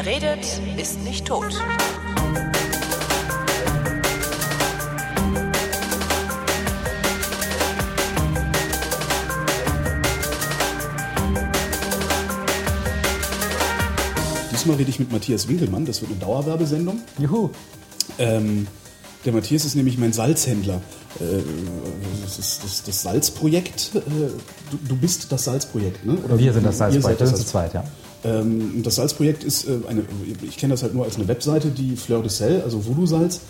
Wer redet, ist nicht tot. Diesmal rede ich mit Matthias Winkelmann. Das wird eine Dauerwerbesendung. Juhu. Ähm, der Matthias ist nämlich mein Salzhändler. Äh, das ist das, das Salzprojekt. Äh, du, du bist das Salzprojekt, ne? Oder wir sind das Salzprojekt, das ist zu zweit, ja. Ähm, das Salzprojekt ist äh, eine, ich kenne das halt nur als eine Webseite, die Fleur de Sel, also Voodoo-Salz,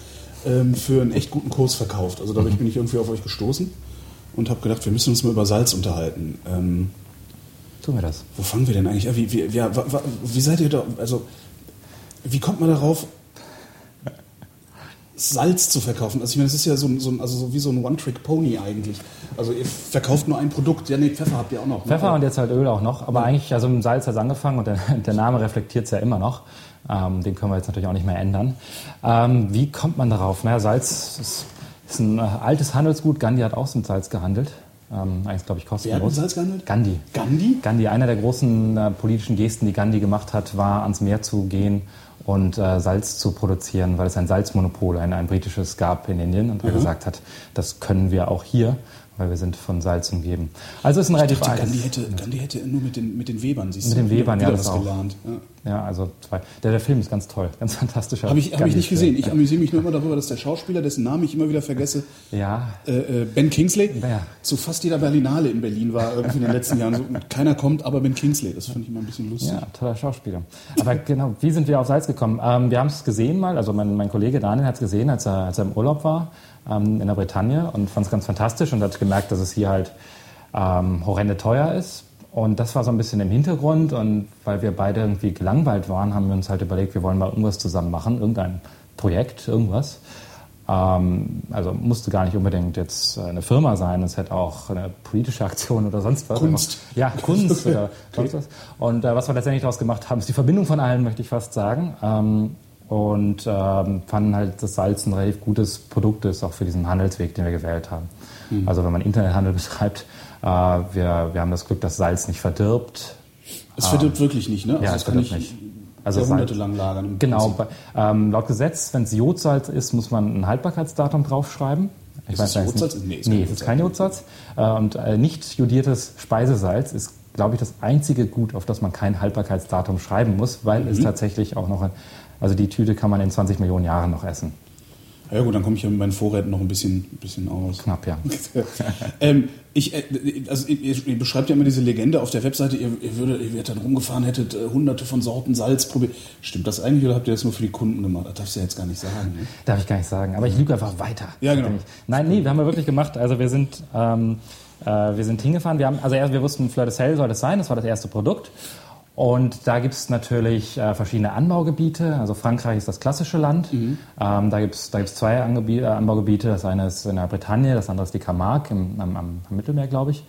ähm, für einen echt guten Kurs verkauft. Also dadurch bin ich irgendwie auf euch gestoßen und habe gedacht, wir müssen uns mal über Salz unterhalten. Ähm, Tun wir das. wo fangen wir denn eigentlich an? Wie, wie, ja, wie seid ihr da, also wie kommt man darauf, Salz zu verkaufen? Also ich meine, das ist ja so, ein- so, ein- also so wie so ein One-Trick-Pony eigentlich. Also ihr verkauft nur ein Produkt. Ja, nee, Pfeffer habt ihr auch noch. ne? Pfeffer und jetzt halt Öl auch noch. Aber eigentlich, also mit Salz hat es angefangen und der, der Name reflektiert es ja immer noch. Ähm, den können wir jetzt natürlich auch nicht mehr ändern. Ähm, wie kommt man darauf? Naja, Salz ist, ist ein äh, altes Handelsgut. Gandhi hat auch mit Salz gehandelt. Ähm, eigentlich, glaube ich, Wer hat mit kostenlos. Salz gehandelt? Gandhi. Gandhi? Gandhi, einer der großen äh, politischen Gesten, die Gandhi gemacht hat, war ans Meer zu gehen und äh, Salz zu produzieren, weil es ein Salzmonopol, ein, ein britisches gab in Indien und er gesagt hat, das können wir auch hier, weil wir sind von Salz umgeben. Also ist ein Ich relativ dachte, Gandhi hätte, Gandhi hätte nur mit den, mit den Webern, siehst Mit du, den Webern, ja, das auch. gelernt. Ja. Ja, also zwei. Der, der Film ist ganz toll, ganz fantastischer. Habe ich, hab ich nicht gesehen. Ich amüsiere mich nur immer darüber, dass der Schauspieler, dessen Namen ich immer wieder vergesse, Ja, äh, äh, Ben Kingsley, Ja. zu fast jeder Berlinale in Berlin war irgendwie in den letzten Jahren. So, keiner kommt, aber Ben Kingsley. Das fand ich immer ein bisschen lustig. Ja, toller Schauspieler. Aber genau, wie sind wir auf Salz gekommen? Ähm, wir haben es gesehen mal, also mein, mein Kollege Daniel hat es gesehen, als er, als er im Urlaub war ähm, in der Bretagne und fand es ganz fantastisch und hat gemerkt, dass es hier halt ähm, horrende teuer ist. Und das war so ein bisschen im Hintergrund und weil wir beide irgendwie gelangweilt waren, haben wir uns halt überlegt, wir wollen mal irgendwas zusammen machen, irgendein Projekt, irgendwas. Ähm, also musste gar nicht unbedingt jetzt eine Firma sein, es hätte auch eine politische Aktion oder sonst was. Kunst. Ja, Kunst oder sonst was. Und äh, was wir letztendlich daraus gemacht haben, ist die Verbindung von allen, möchte ich fast sagen. Ähm, und ähm, fanden halt, dass Salz ein relativ gutes Produkt ist, auch für diesen Handelsweg, den wir gewählt haben. Also wenn man Internethandel betreibt, äh, wir, wir haben das Glück, dass Salz nicht verdirbt. Es verdirbt wirklich nicht, ne? Also Ja, es verdirbt ich nicht. Also jahrhundertelang lagern. Genau, ähm, laut Gesetz, wenn es Jodsalz ist, muss man ein Haltbarkeitsdatum draufschreiben. Ich Ist es eigentlich Jodsalz? nicht. Nee, ist Nee, kein es ist kein Jodsalz. Äh, und äh, nicht jodiertes Speisesalz ist, glaube ich, das einzige Gut, auf das man kein Haltbarkeitsdatum schreiben muss, weil Mhm. es tatsächlich auch noch, ein, also die Tüte kann man in 20 Millionen Jahren noch essen. Ja gut, dann komme ich ja mit meinen Vorräten noch ein bisschen, bisschen aus. Knapp, ja. ähm, ich, äh, also ihr, beschreibt ja immer diese Legende auf der Webseite, ihr, ihr, würdet, ihr wärt dann rumgefahren, hättet äh, hunderte von Sorten Salz probiert. Stimmt das eigentlich oder habt ihr das nur für die Kunden gemacht? Das darfst du ja jetzt gar nicht sagen. Ne? Darf ich gar nicht sagen, aber ich lüge einfach weiter. Ja, genau. Nein, nee, wir haben wir wirklich gemacht. Also wir sind, ähm, äh, wir sind hingefahren. Wir haben, also erst, wir wussten, Fleur de Sel soll das sein. Das war das erste Produkt. Und da gibt es natürlich äh, verschiedene Anbaugebiete. Also Frankreich ist das klassische Land. Ähm, da gibt es da gibt's zwei Angebi- äh, Anbaugebiete. Das eine ist in der Bretagne, das andere ist die Camargue im, am, am, am Mittelmeer, glaube ich.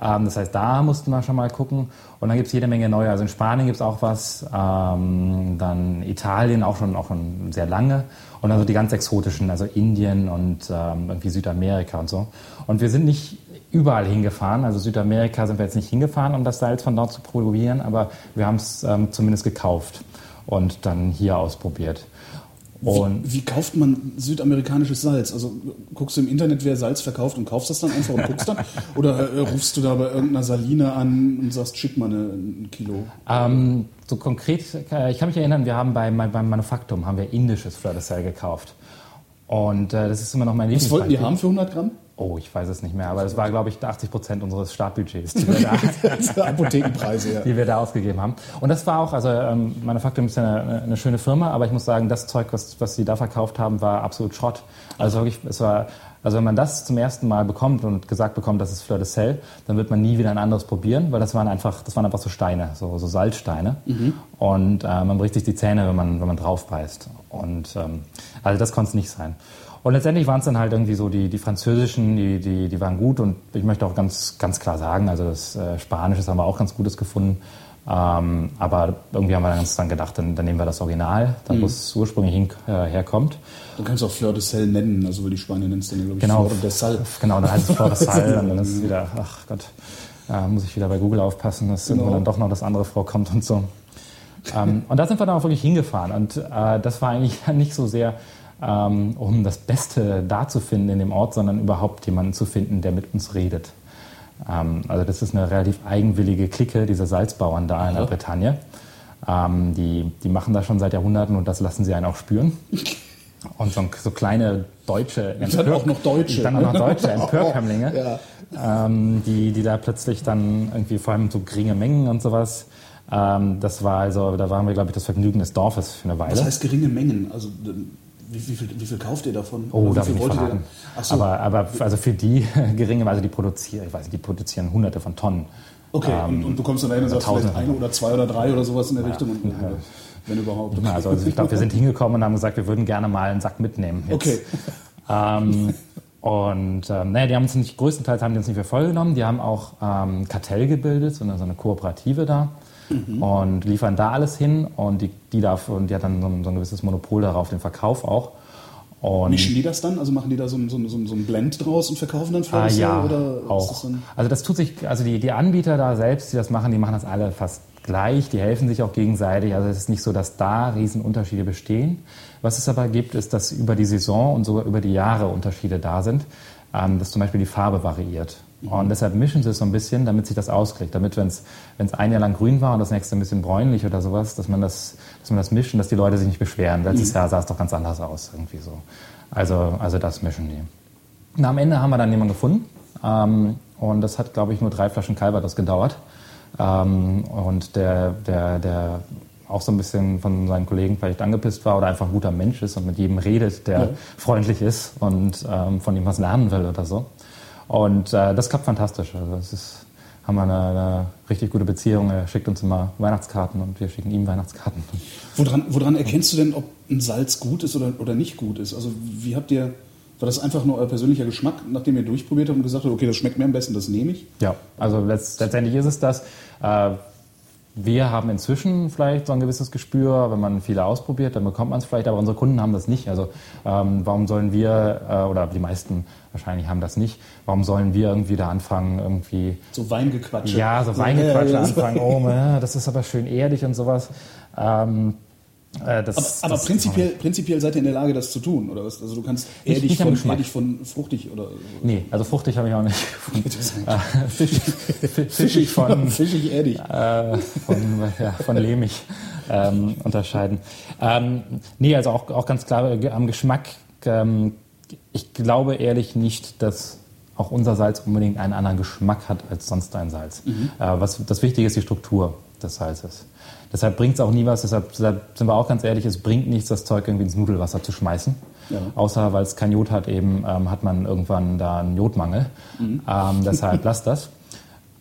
Ähm, das heißt, da mussten wir schon mal gucken. Und dann gibt es jede Menge neue. Also in Spanien gibt es auch was. Ähm, dann Italien auch schon, auch schon sehr lange. Und also die ganz exotischen, also Indien und ähm, irgendwie Südamerika und so. Und wir sind nicht überall hingefahren. Also Südamerika sind wir jetzt nicht hingefahren, um das Salz von dort zu probieren, aber wir haben es ähm, zumindest gekauft und dann hier ausprobiert. Und Wie, wie kauft man südamerikanisches Salz? Also guckst du im Internet, wer Salz verkauft und kaufst das dann einfach und guckst dann? Oder äh, rufst du da bei irgendeiner Saline an und sagst, schick mal eine, ein Kilo? Ähm, so konkret, äh, ich kann mich erinnern, wir haben beim, beim Manufaktum haben wir indisches Fleur de Sel gekauft. Und äh, das ist immer noch mein Was wollten die haben für 100 Gramm? Oh, ich weiß es nicht mehr, aber das war, glaube ich, 80 Prozent unseres Startbudgets, die wir, da, Apothekenpreise, ja. die wir da ausgegeben haben. Und das war auch, also ähm, Manufaktum ist ja eine, eine schöne Firma, aber ich muss sagen, das Zeug, was, was sie da verkauft haben, war absolut Schrott. Also wirklich, es war, also wenn man das zum ersten Mal bekommt und gesagt bekommt, das ist Fleur de Sel, dann wird man nie wieder ein anderes probieren, weil das waren einfach, das waren einfach so Steine, so, so Salzsteine. Und äh, man bricht sich die Zähne, wenn man, wenn man drauf beißt. Und ähm, also das konnte es nicht sein. Und letztendlich waren es dann halt irgendwie so die, die französischen, die, die, die waren gut und ich möchte auch ganz, ganz klar sagen, also das äh, Spanische haben wir auch ganz Gutes gefunden. Ähm, aber irgendwie haben wir uns dann gedacht, dann, dann nehmen wir das Original, dann wo es ursprünglich hin, äh, herkommt. Du kannst auch Fleur de Sel nennen, also die Spanier nennst du, glaube ich, Genau, Fleur de Sal. genau, dann heißt es Flor de Sal und dann ist es wieder, ach Gott, äh, muss ich wieder bei Google aufpassen, dass Genau. irgendwann dann doch noch das andere vorkommt und so. Ähm, und da sind wir dann auch wirklich hingefahren. Und äh, das war eigentlich nicht so sehr, ähm, um das Beste da zu finden in dem Ort, sondern überhaupt jemanden zu finden, der mit uns redet. Ähm, also das ist eine relativ eigenwillige Clique, diese Salzbauern da in der Bretagne. Ähm, die, die machen das schon seit Jahrhunderten und das lassen sie einen auch spüren. Und so, so kleine deutsche Dann auch noch Deutsche. Dann auch noch deutsche Empörkömmlinge, Ja. ähm, die, die da plötzlich dann irgendwie vor allem so geringe Mengen und sowas. Ähm, das war also, da waren wir, glaube ich, das Vergnügen des Dorfes für eine Weile. Was heißt geringe Mengen? Also wie, wie, viel, wie viel kauft ihr davon? Oh, Oder darf ich nicht verraten. so. Aber, aber also für die geringe, also die produzieren, ich weiß nicht, die produzieren hunderte von Tonnen. Okay, und, und du kommst dann dahin und sagst vielleicht eine oder zwei oder drei oder sowas in der Richtung, und, wenn überhaupt. Ja, also, also ich glaube, wir sind hingekommen und haben gesagt, wir würden gerne mal einen Sack mitnehmen. Jetzt. Okay. Ähm, und ähm, naja, die haben uns nicht, größtenteils haben die uns nicht für voll genommen. Die haben auch ähm, Kartell gebildet, so eine, so eine Kooperative da. Mhm. Und liefern da alles hin und die, die darf, und die hat dann so ein, so ein gewisses Monopol darauf, den Verkauf auch. Und Mischen die das dann? Also machen die da so, ein- so, ein- so, ein- so ein Blend draus und verkaufen dann Ah, Florissant? ja, oder auch. das Also das tut sich, also die, die Anbieter da selbst, die das machen, die machen das alle fast gleich, die helfen sich auch gegenseitig. Also es ist nicht so, dass da Riesenunterschiede bestehen. Was es aber gibt, ist, dass über die Saison und sogar über die Jahre Unterschiede da sind, ähm, dass zum Beispiel die Farbe variiert. Und deshalb mischen sie es so ein bisschen, damit sich das auskriegt. Damit, wenn es ein Jahr lang grün war und das nächste ein bisschen bräunlich oder sowas, dass man das, dass man das mischt und dass die Leute sich nicht beschweren. Letztes Jahr sah es doch ganz anders aus, irgendwie so. Also, also das mischen die. Na, am Ende haben wir dann jemanden gefunden. Ähm, und das hat, glaube ich, nur drei Flaschen Calvados gedauert. Ähm, und der, der, der auch so ein bisschen von seinen Kollegen vielleicht angepisst war oder einfach ein guter Mensch ist und mit jedem redet, der freundlich ist und ähm, von ihm was lernen will oder so. Und äh, das klappt fantastisch. Also es ist, haben wir eine, eine richtig gute Beziehung. Er schickt uns immer Weihnachtskarten und wir schicken ihm Weihnachtskarten. Woran, woran erkennst du denn, ob ein Salz gut ist oder, oder nicht gut ist? Also wie habt ihr, war das einfach nur euer persönlicher Geschmack, nachdem ihr durchprobiert habt und gesagt habt, okay, das schmeckt mir am besten, das nehme ich? Ja, also letzt, letztendlich ist es das. Äh, wir haben inzwischen vielleicht so ein gewisses Gespür, wenn man viele ausprobiert, dann bekommt man es vielleicht, aber unsere Kunden haben das nicht. Also ähm, warum sollen wir, äh, oder die meisten wahrscheinlich haben das nicht, warum sollen wir irgendwie da anfangen, irgendwie So Weingequatsche. ja, so Weingequatsche Ja, ja, ja. anfangen, oh, ja, das ist aber schön erdig und sowas. Ähm, äh, das, Aber, aber das- prinzipiell, prinzipiell seid ihr in der Lage, das zu tun, oder was? Also du kannst am von, erdig von fruchtig oder Nee, also fruchtig habe ich auch nicht gefunden. Äh, fischig, fi- fischig von, fischig erdig. äh, von, ja, von lehmig ähm, unterscheiden. Ähm, nee, also auch, auch ganz klar äh, am Geschmack. Ähm, ich glaube ehrlich nicht, dass auch unser Salz unbedingt einen anderen Geschmack hat als sonst ein Salz. Äh, was, das Wichtige ist die Struktur des Salzes. Deshalb bringt es auch nie was, deshalb, deshalb sind wir auch ganz ehrlich, es bringt nichts, das Zeug irgendwie ins Nudelwasser zu schmeißen. Ja. Außer weil es kein Jod hat, eben ähm, hat man irgendwann da einen Jodmangel. Ähm, deshalb lasst das.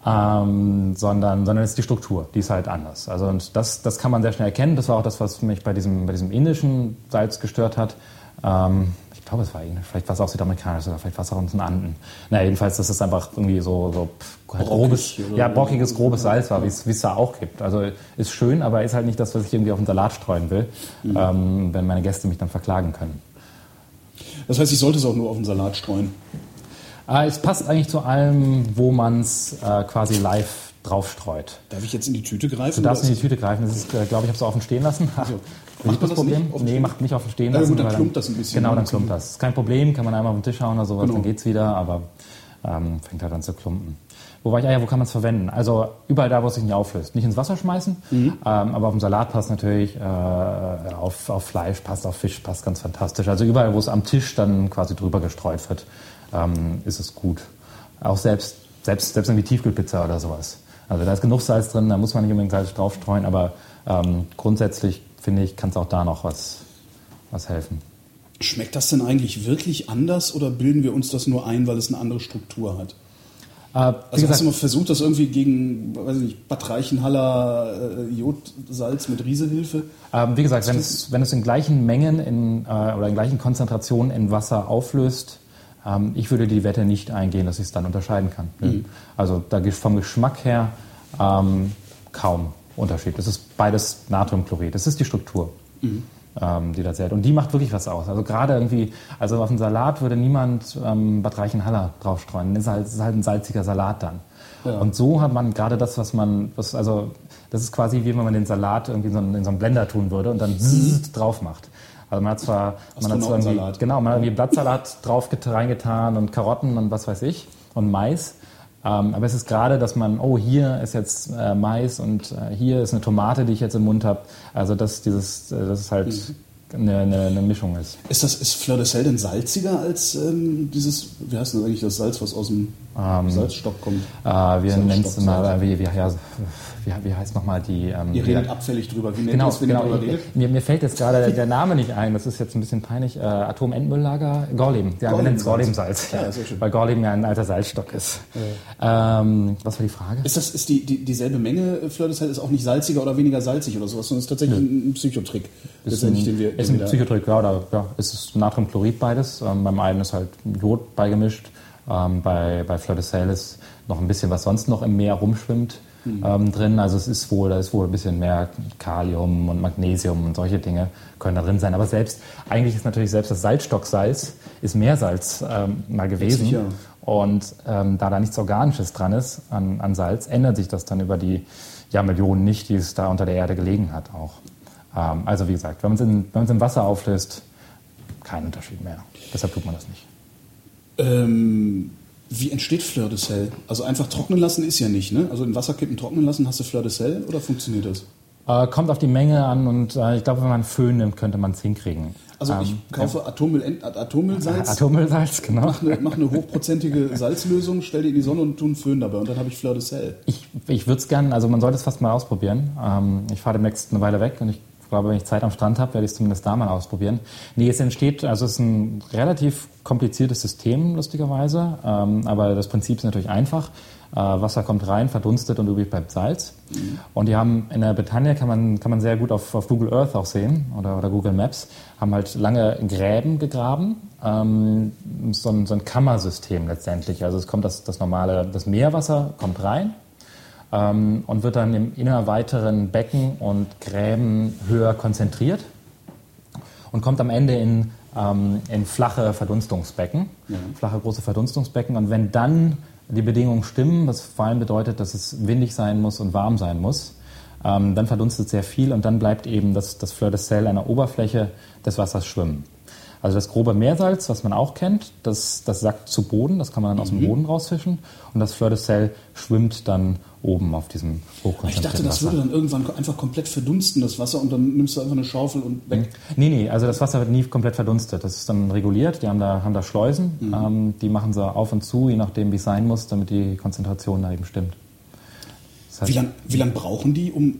Ähm, sondern, sondern es ist die Struktur, die ist halt anders. Also und das, das kann man sehr schnell erkennen. Das war auch das, was mich bei diesem, bei diesem indischen Salz gestört hat. Ähm, glaube, es war indisch, vielleicht war es auch südamerikanisch, oder vielleicht war es auch aus den Anden. Naja, jedenfalls, dass es einfach irgendwie so, so halt grobes, ja, brockiges, grobes Salz war, wie es da auch gibt. Also ist schön, aber ist halt nicht das, was ich irgendwie auf den Salat streuen will, ähm, wenn meine Gäste mich dann verklagen können. Das heißt, ich sollte es auch nur auf den Salat streuen. Äh, es passt eigentlich zu allem, wo man es äh, quasi live draufstreut. Darf ich jetzt in die Tüte greifen? Du darfst in die Tüte greifen. Das ist, äh, glaube ich, habe es offen stehen lassen. Macht man das Problem? nicht nee, macht nicht offen stehen Ja, gut, dann klumpt das ein bisschen, Genau, ne? dann klumpt das. Ist kein Problem, kann man einmal auf den Tisch hauen oder sowas, Genau. dann geht's wieder, aber ähm, fängt halt an zu klumpen. Wo war ich? Ah ja, wo kann man es verwenden? Also überall da, wo es sich nicht auflöst. Nicht ins Wasser schmeißen, Mhm. ähm, aber auf dem Salat passt natürlich, äh, auf, auf Fleisch passt, auf Fisch passt ganz fantastisch. Also überall, wo es am Tisch dann quasi drüber gestreut wird, ähm, ist es gut. Auch selbst, selbst, selbst irgendwie Tiefkühlpizza oder sowas. Also da ist genug Salz drin, da muss man nicht unbedingt Salz draufstreuen, aber ähm, grundsätzlich finde ich, kann es auch da noch was, was helfen. Schmeckt das denn eigentlich wirklich anders oder bilden wir uns das nur ein, weil es eine andere Struktur hat? Äh, Also hast gesagt, du mal versucht, das irgendwie gegen, weiß ich nicht, Bad Reichenhaller äh, Jodsalz mit Riesehilfe? ähm, wie gesagt, wenn es, wenn es in gleichen Mengen in, äh, oder in gleichen Konzentrationen in Wasser auflöst, ähm, ich würde die Wette nicht eingehen, dass ich es dann unterscheiden kann. Also da vom Geschmack her ähm, kaum Unterschied. Es ist beides Natriumchlorid. Es ist die Struktur. ähm, die da zählt. Und die macht wirklich was aus. Also gerade irgendwie, also auf einen Salat würde niemand ähm, Bad Reichenhaller draufstreuen. Das ist halt, das ist halt ein salziger Salat dann. Ja. Und so hat man gerade das, was man, was, also das ist quasi wie wenn man den Salat irgendwie in so einen, in so einen Blender tun würde und dann mhm. drauf macht. Also man hat zwar, man hat zwar irgendwie, genau, man hat irgendwie Blattsalat drauf reingetan und Karotten und was weiß ich und Mais. Ähm, aber es ist gerade, dass man, oh, hier ist jetzt äh, Mais und äh, hier ist eine Tomate, die ich jetzt im Mund habe. Also das, dieses, äh, das ist halt mhm eine, eine, eine, Mischung ist. Ist das ist Fleur de Sel denn salziger als ähm, dieses, wie heißt das eigentlich, das Salz, was aus dem ähm, Salzstock kommt? Äh, wir nennen es mal, wie, wie, ja, wie, wie heißt nochmal die... Ähm, Ihr redet abfällig drüber, wie genau, das, wenn genau, ihr mir, mir fällt jetzt gerade der Name nicht ein, das ist jetzt ein bisschen peinlich, äh, Atomendmülllager, Gorleben. Ja, wir nennen es Gorlebensalz, ja, ja, weil Gorleben ja ein alter Salzstock ist. Ja. Ähm, was war die Frage? Ist das ist die, die, dieselbe Menge äh, Sel, ist auch nicht salziger oder weniger salzig oder sowas, sondern ist tatsächlich ein, ein Psychotrick, ist ein, den wir ist ein Psychotrick, ja, oder ja, ist es Natriumchlorid beides. Ähm, beim einen ist halt Jod beigemischt, ähm, bei, bei Fleur de Sel ist noch ein bisschen, was sonst noch im Meer rumschwimmt, mhm. ähm, drin. Also es ist wohl, da ist wohl ein bisschen mehr Kalium und Magnesium und solche Dinge können da drin sein. Aber selbst, eigentlich ist natürlich selbst das Salzstocksalz ist Meersalz ähm, mal gewesen. Sicher. Und ähm, da da nichts Organisches dran ist an, an Salz, ändert sich das dann über die ja, Millionen nicht, die es da unter der Erde gelegen hat auch. Ähm, also wie gesagt, wenn man es im Wasser auflöst, kein Unterschied mehr. Deshalb tut man das nicht. Ähm, wie entsteht Fleur de Sel? Also einfach trocknen lassen ist ja nicht, ne? Also in Wasser kippen, trocknen lassen, hast du Fleur de Sel oder funktioniert das? Äh, kommt auf die Menge an und äh, ich glaube, wenn man Föhn nimmt, könnte man es hinkriegen. Also ich ähm, kaufe ja. Atommüll, Atommüllsalz. Atommüllsalz, genau. Mach eine, mach eine hochprozentige Salzlösung, stell die in die Sonne und tu einen Föhn dabei und dann habe ich Fleur de Sel. Ich, ich würde es gerne, also man sollte es fast mal ausprobieren. Ähm, ich fahre demnächst eine Weile weg und ich glaube, wenn ich Zeit am Strand habe, werde ich es zumindest da mal ausprobieren. Nee, es entsteht, also es ist ein relativ kompliziertes System, lustigerweise, ähm, aber das Prinzip ist natürlich einfach. Äh, Wasser kommt rein, verdunstet und übrig bleibt Salz. Mhm. Und die haben in der Bretagne, kann man, kann man sehr gut auf, auf Google Earth auch sehen oder, oder Google Maps, haben halt lange Gräben gegraben. Ähm, so, ein, so ein Kammersystem letztendlich. Also es kommt das, das normale, das Meerwasser kommt rein ähm, und wird dann im innerweiteren Becken und Gräben höher konzentriert und kommt am Ende in, ähm, in flache Verdunstungsbecken, ja. flache große Verdunstungsbecken. Und wenn dann die Bedingungen stimmen, was vor allem bedeutet, dass es windig sein muss und warm sein muss, ähm, dann verdunstet sehr viel und dann bleibt eben das, das Fleur de Sel an der Oberfläche des Wassers schwimmen. Also das grobe Meersalz, was man auch kennt, das, das sackt zu Boden, das kann man dann aus dem mhm. Boden rausfischen und das Fleur de Sel schwimmt dann oben auf diesem hochkonzentrierten Ich dachte, das Wasser. würde dann irgendwann einfach komplett verdunsten, das Wasser, und dann nimmst du einfach eine Schaufel und weg. Nee, nee, also das Wasser wird nie komplett verdunstet. Das ist dann reguliert, die haben da, haben da Schleusen, mhm. ähm, die machen sie auf und zu, je nachdem, wie es sein muss, damit die Konzentration da eben stimmt. Das heißt, wie lange lang brauchen die, um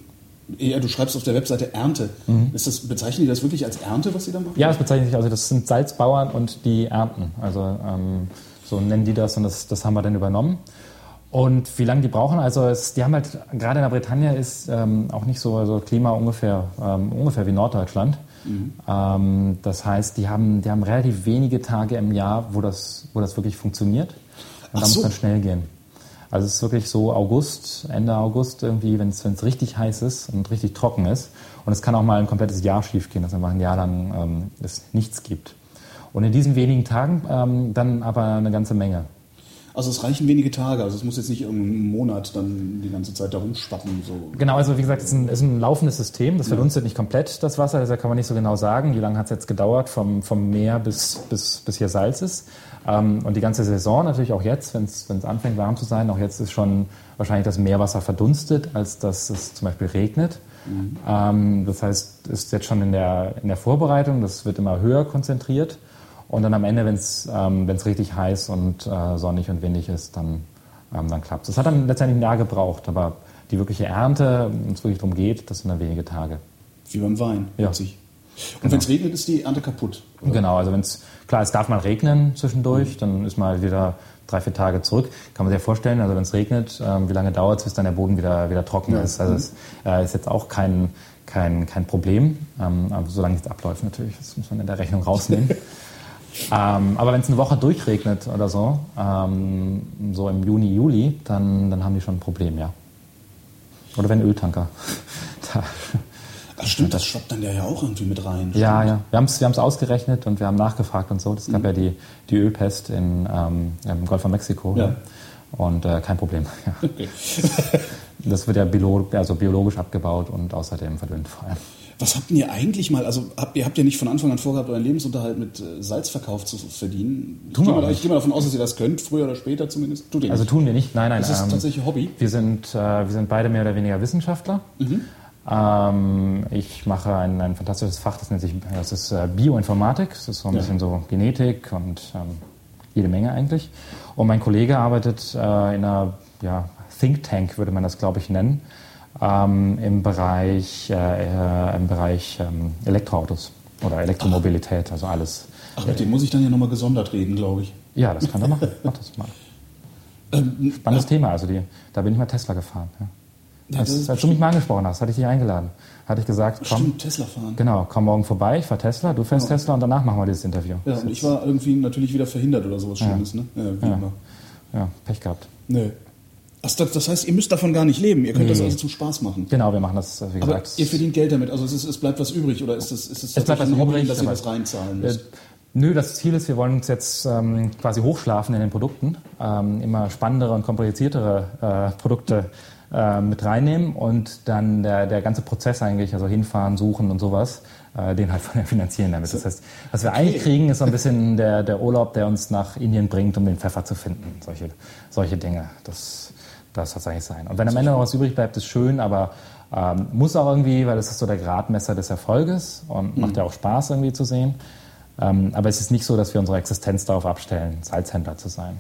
ja, du schreibst auf der Webseite Ernte. Mhm. Ist das, bezeichnen die das wirklich als Ernte, was sie da machen? Ja, das bezeichnen sich, also das sind Salzbauern und die ernten. Also ähm, so nennen die das und das, das haben wir dann übernommen. Und wie lange die brauchen, also es, die haben halt, gerade in der Bretagne ist ähm, auch nicht so also Klima ungefähr, ähm, ungefähr wie Norddeutschland. Mhm. Ähm, das heißt, die haben, die haben relativ wenige Tage im Jahr, wo das, wo das wirklich funktioniert. Und Ach da so. muss dann schnell gehen. Also es ist wirklich so August, Ende August irgendwie, wenn es richtig heiß ist und richtig trocken ist. Und es kann auch mal ein komplettes Jahr schief gehen, dass einfach ein Jahr lang ähm, es nichts gibt. Und in diesen wenigen Tagen ähm, dann aber eine ganze Menge. Also es reichen wenige Tage, also es muss jetzt nicht irgendein Monat dann die ganze Zeit da rumspatten. So. Genau, also wie gesagt, es ist ein, ist ein laufendes System, das verdunstet ja. nicht komplett das Wasser, deshalb kann man nicht so genau sagen, wie lange hat es jetzt gedauert vom, vom Meer bis, bis, bis hier Salz ist. Ähm, und die ganze Saison natürlich auch jetzt, wenn es anfängt warm zu sein, auch jetzt ist schon wahrscheinlich das Meerwasser verdunstet, als dass es zum Beispiel regnet. Mhm. Ähm, das heißt, ist jetzt schon in der, in der Vorbereitung, das wird immer höher konzentriert. Und dann am Ende, wenn es ähm, richtig heiß und äh, sonnig und windig ist, dann, ähm, dann klappt es. Es hat dann letztendlich ein Jahr gebraucht, aber die wirkliche Ernte, wenn es wirklich darum geht, das sind dann wenige Tage. Wie beim Wein, ja. Und genau. wenn es regnet, ist die Ernte kaputt? Oder? Genau, also wenn es, klar, es darf mal regnen zwischendurch, mhm. dann ist mal wieder drei, vier Tage zurück. Kann man sich ja vorstellen, also wenn es regnet, ähm, wie lange dauert es, bis dann der Boden wieder, wieder trocken ja. ist. Also es äh, ist jetzt auch kein, kein, kein Problem, ähm, aber solange es abläuft natürlich, das muss man in der Rechnung rausnehmen. Ähm, aber wenn es eine Woche durchregnet oder so, ähm, so im Juni, Juli, dann, dann haben die schon ein Problem, ja. Oder wenn Öltanker. Ach stimmt, das schwappt dann ja ja auch irgendwie mit rein. Ja, stimmt. ja. Wir haben es wir haben's ausgerechnet und wir haben nachgefragt und so. Es gab ja die, die Ölpest in, ähm, im Golf von Mexiko. Ja. ne? Und äh, kein Problem. Ja. Okay. Das wird ja biolo also biologisch abgebaut und außerdem verdünnt vor allem. Was habt ihr eigentlich mal, also habt, ihr habt ja nicht von Anfang an vorgehabt, euren Lebensunterhalt mit äh, Salzverkauf zu verdienen. Ich Tun gehe wir mal, ich gehe mal davon aus, dass ihr das könnt, früher oder später zumindest. Tut ihr Also nicht. tun wir nicht. Nein, nein. das ist ähm, tatsächlich Hobby. Wir sind, äh, wir sind beide mehr oder weniger Wissenschaftler. Mhm. Ähm, ich mache ein, ein fantastisches Fach, das nennt sich das ist, äh, Bioinformatik. Das ist so ein Ja. bisschen so Genetik und ähm, jede Menge eigentlich. Und mein Kollege arbeitet äh, in einer ja, Think Tank, würde man das, glaube ich, nennen, ähm, im Bereich, äh, äh, im Bereich ähm, Elektroautos oder Elektromobilität, also alles. Ach, mit dem muss ich dann ja nochmal gesondert reden, glaube ich. Ja, das kann er machen. Mach das mal. Ähm, Spannendes Thema. Also die, da bin ich mal Tesla gefahren. Ja. Ja, Als, du mich mal angesprochen hast, hatte ich dich eingeladen. Hatte ich gesagt, komm, Stimmt, Tesla fahren. genau, komm morgen vorbei, ich fahr Tesla, du fährst Tesla und danach machen wir dieses Interview. Ja, und ich war irgendwie natürlich wieder verhindert oder sowas Schlimmes, ne? Ja, wie Ja. immer. Ja, Pech gehabt. Nee. Ach, das, das heißt, ihr müsst davon gar nicht leben. Ihr könnt das Nee. also zum Spaß machen. Genau, wir machen das, wie Aber gesagt. ihr verdient Geld damit. Also es, ist, es bleibt was übrig oder ist das, ist das Es bleibt ein Hobby, übrig, dass ihr aber- das reinzahlen Äh, müsst? Nö, das Ziel ist, wir wollen uns jetzt ähm, quasi hochschlafen in den Produkten, ähm, immer spannendere und kompliziertere äh, Produkte äh, mit reinnehmen und dann der, der ganze Prozess eigentlich, also hinfahren, suchen und sowas, äh, den halt finanzieren damit. Das heißt, was wir eigentlich kriegen, ist so ein bisschen der, der Urlaub, der uns nach Indien bringt, um den Pfeffer zu finden. Solche, solche Dinge. Das, das soll es eigentlich sein. Und wenn am Ende noch was übrig bleibt, ist schön, aber ähm, muss auch irgendwie, weil das ist so der Gradmesser des Erfolges und macht ja auch Spaß irgendwie zu sehen. Ähm, aber es ist nicht so, dass wir unsere Existenz darauf abstellen, Salzhändler zu sein.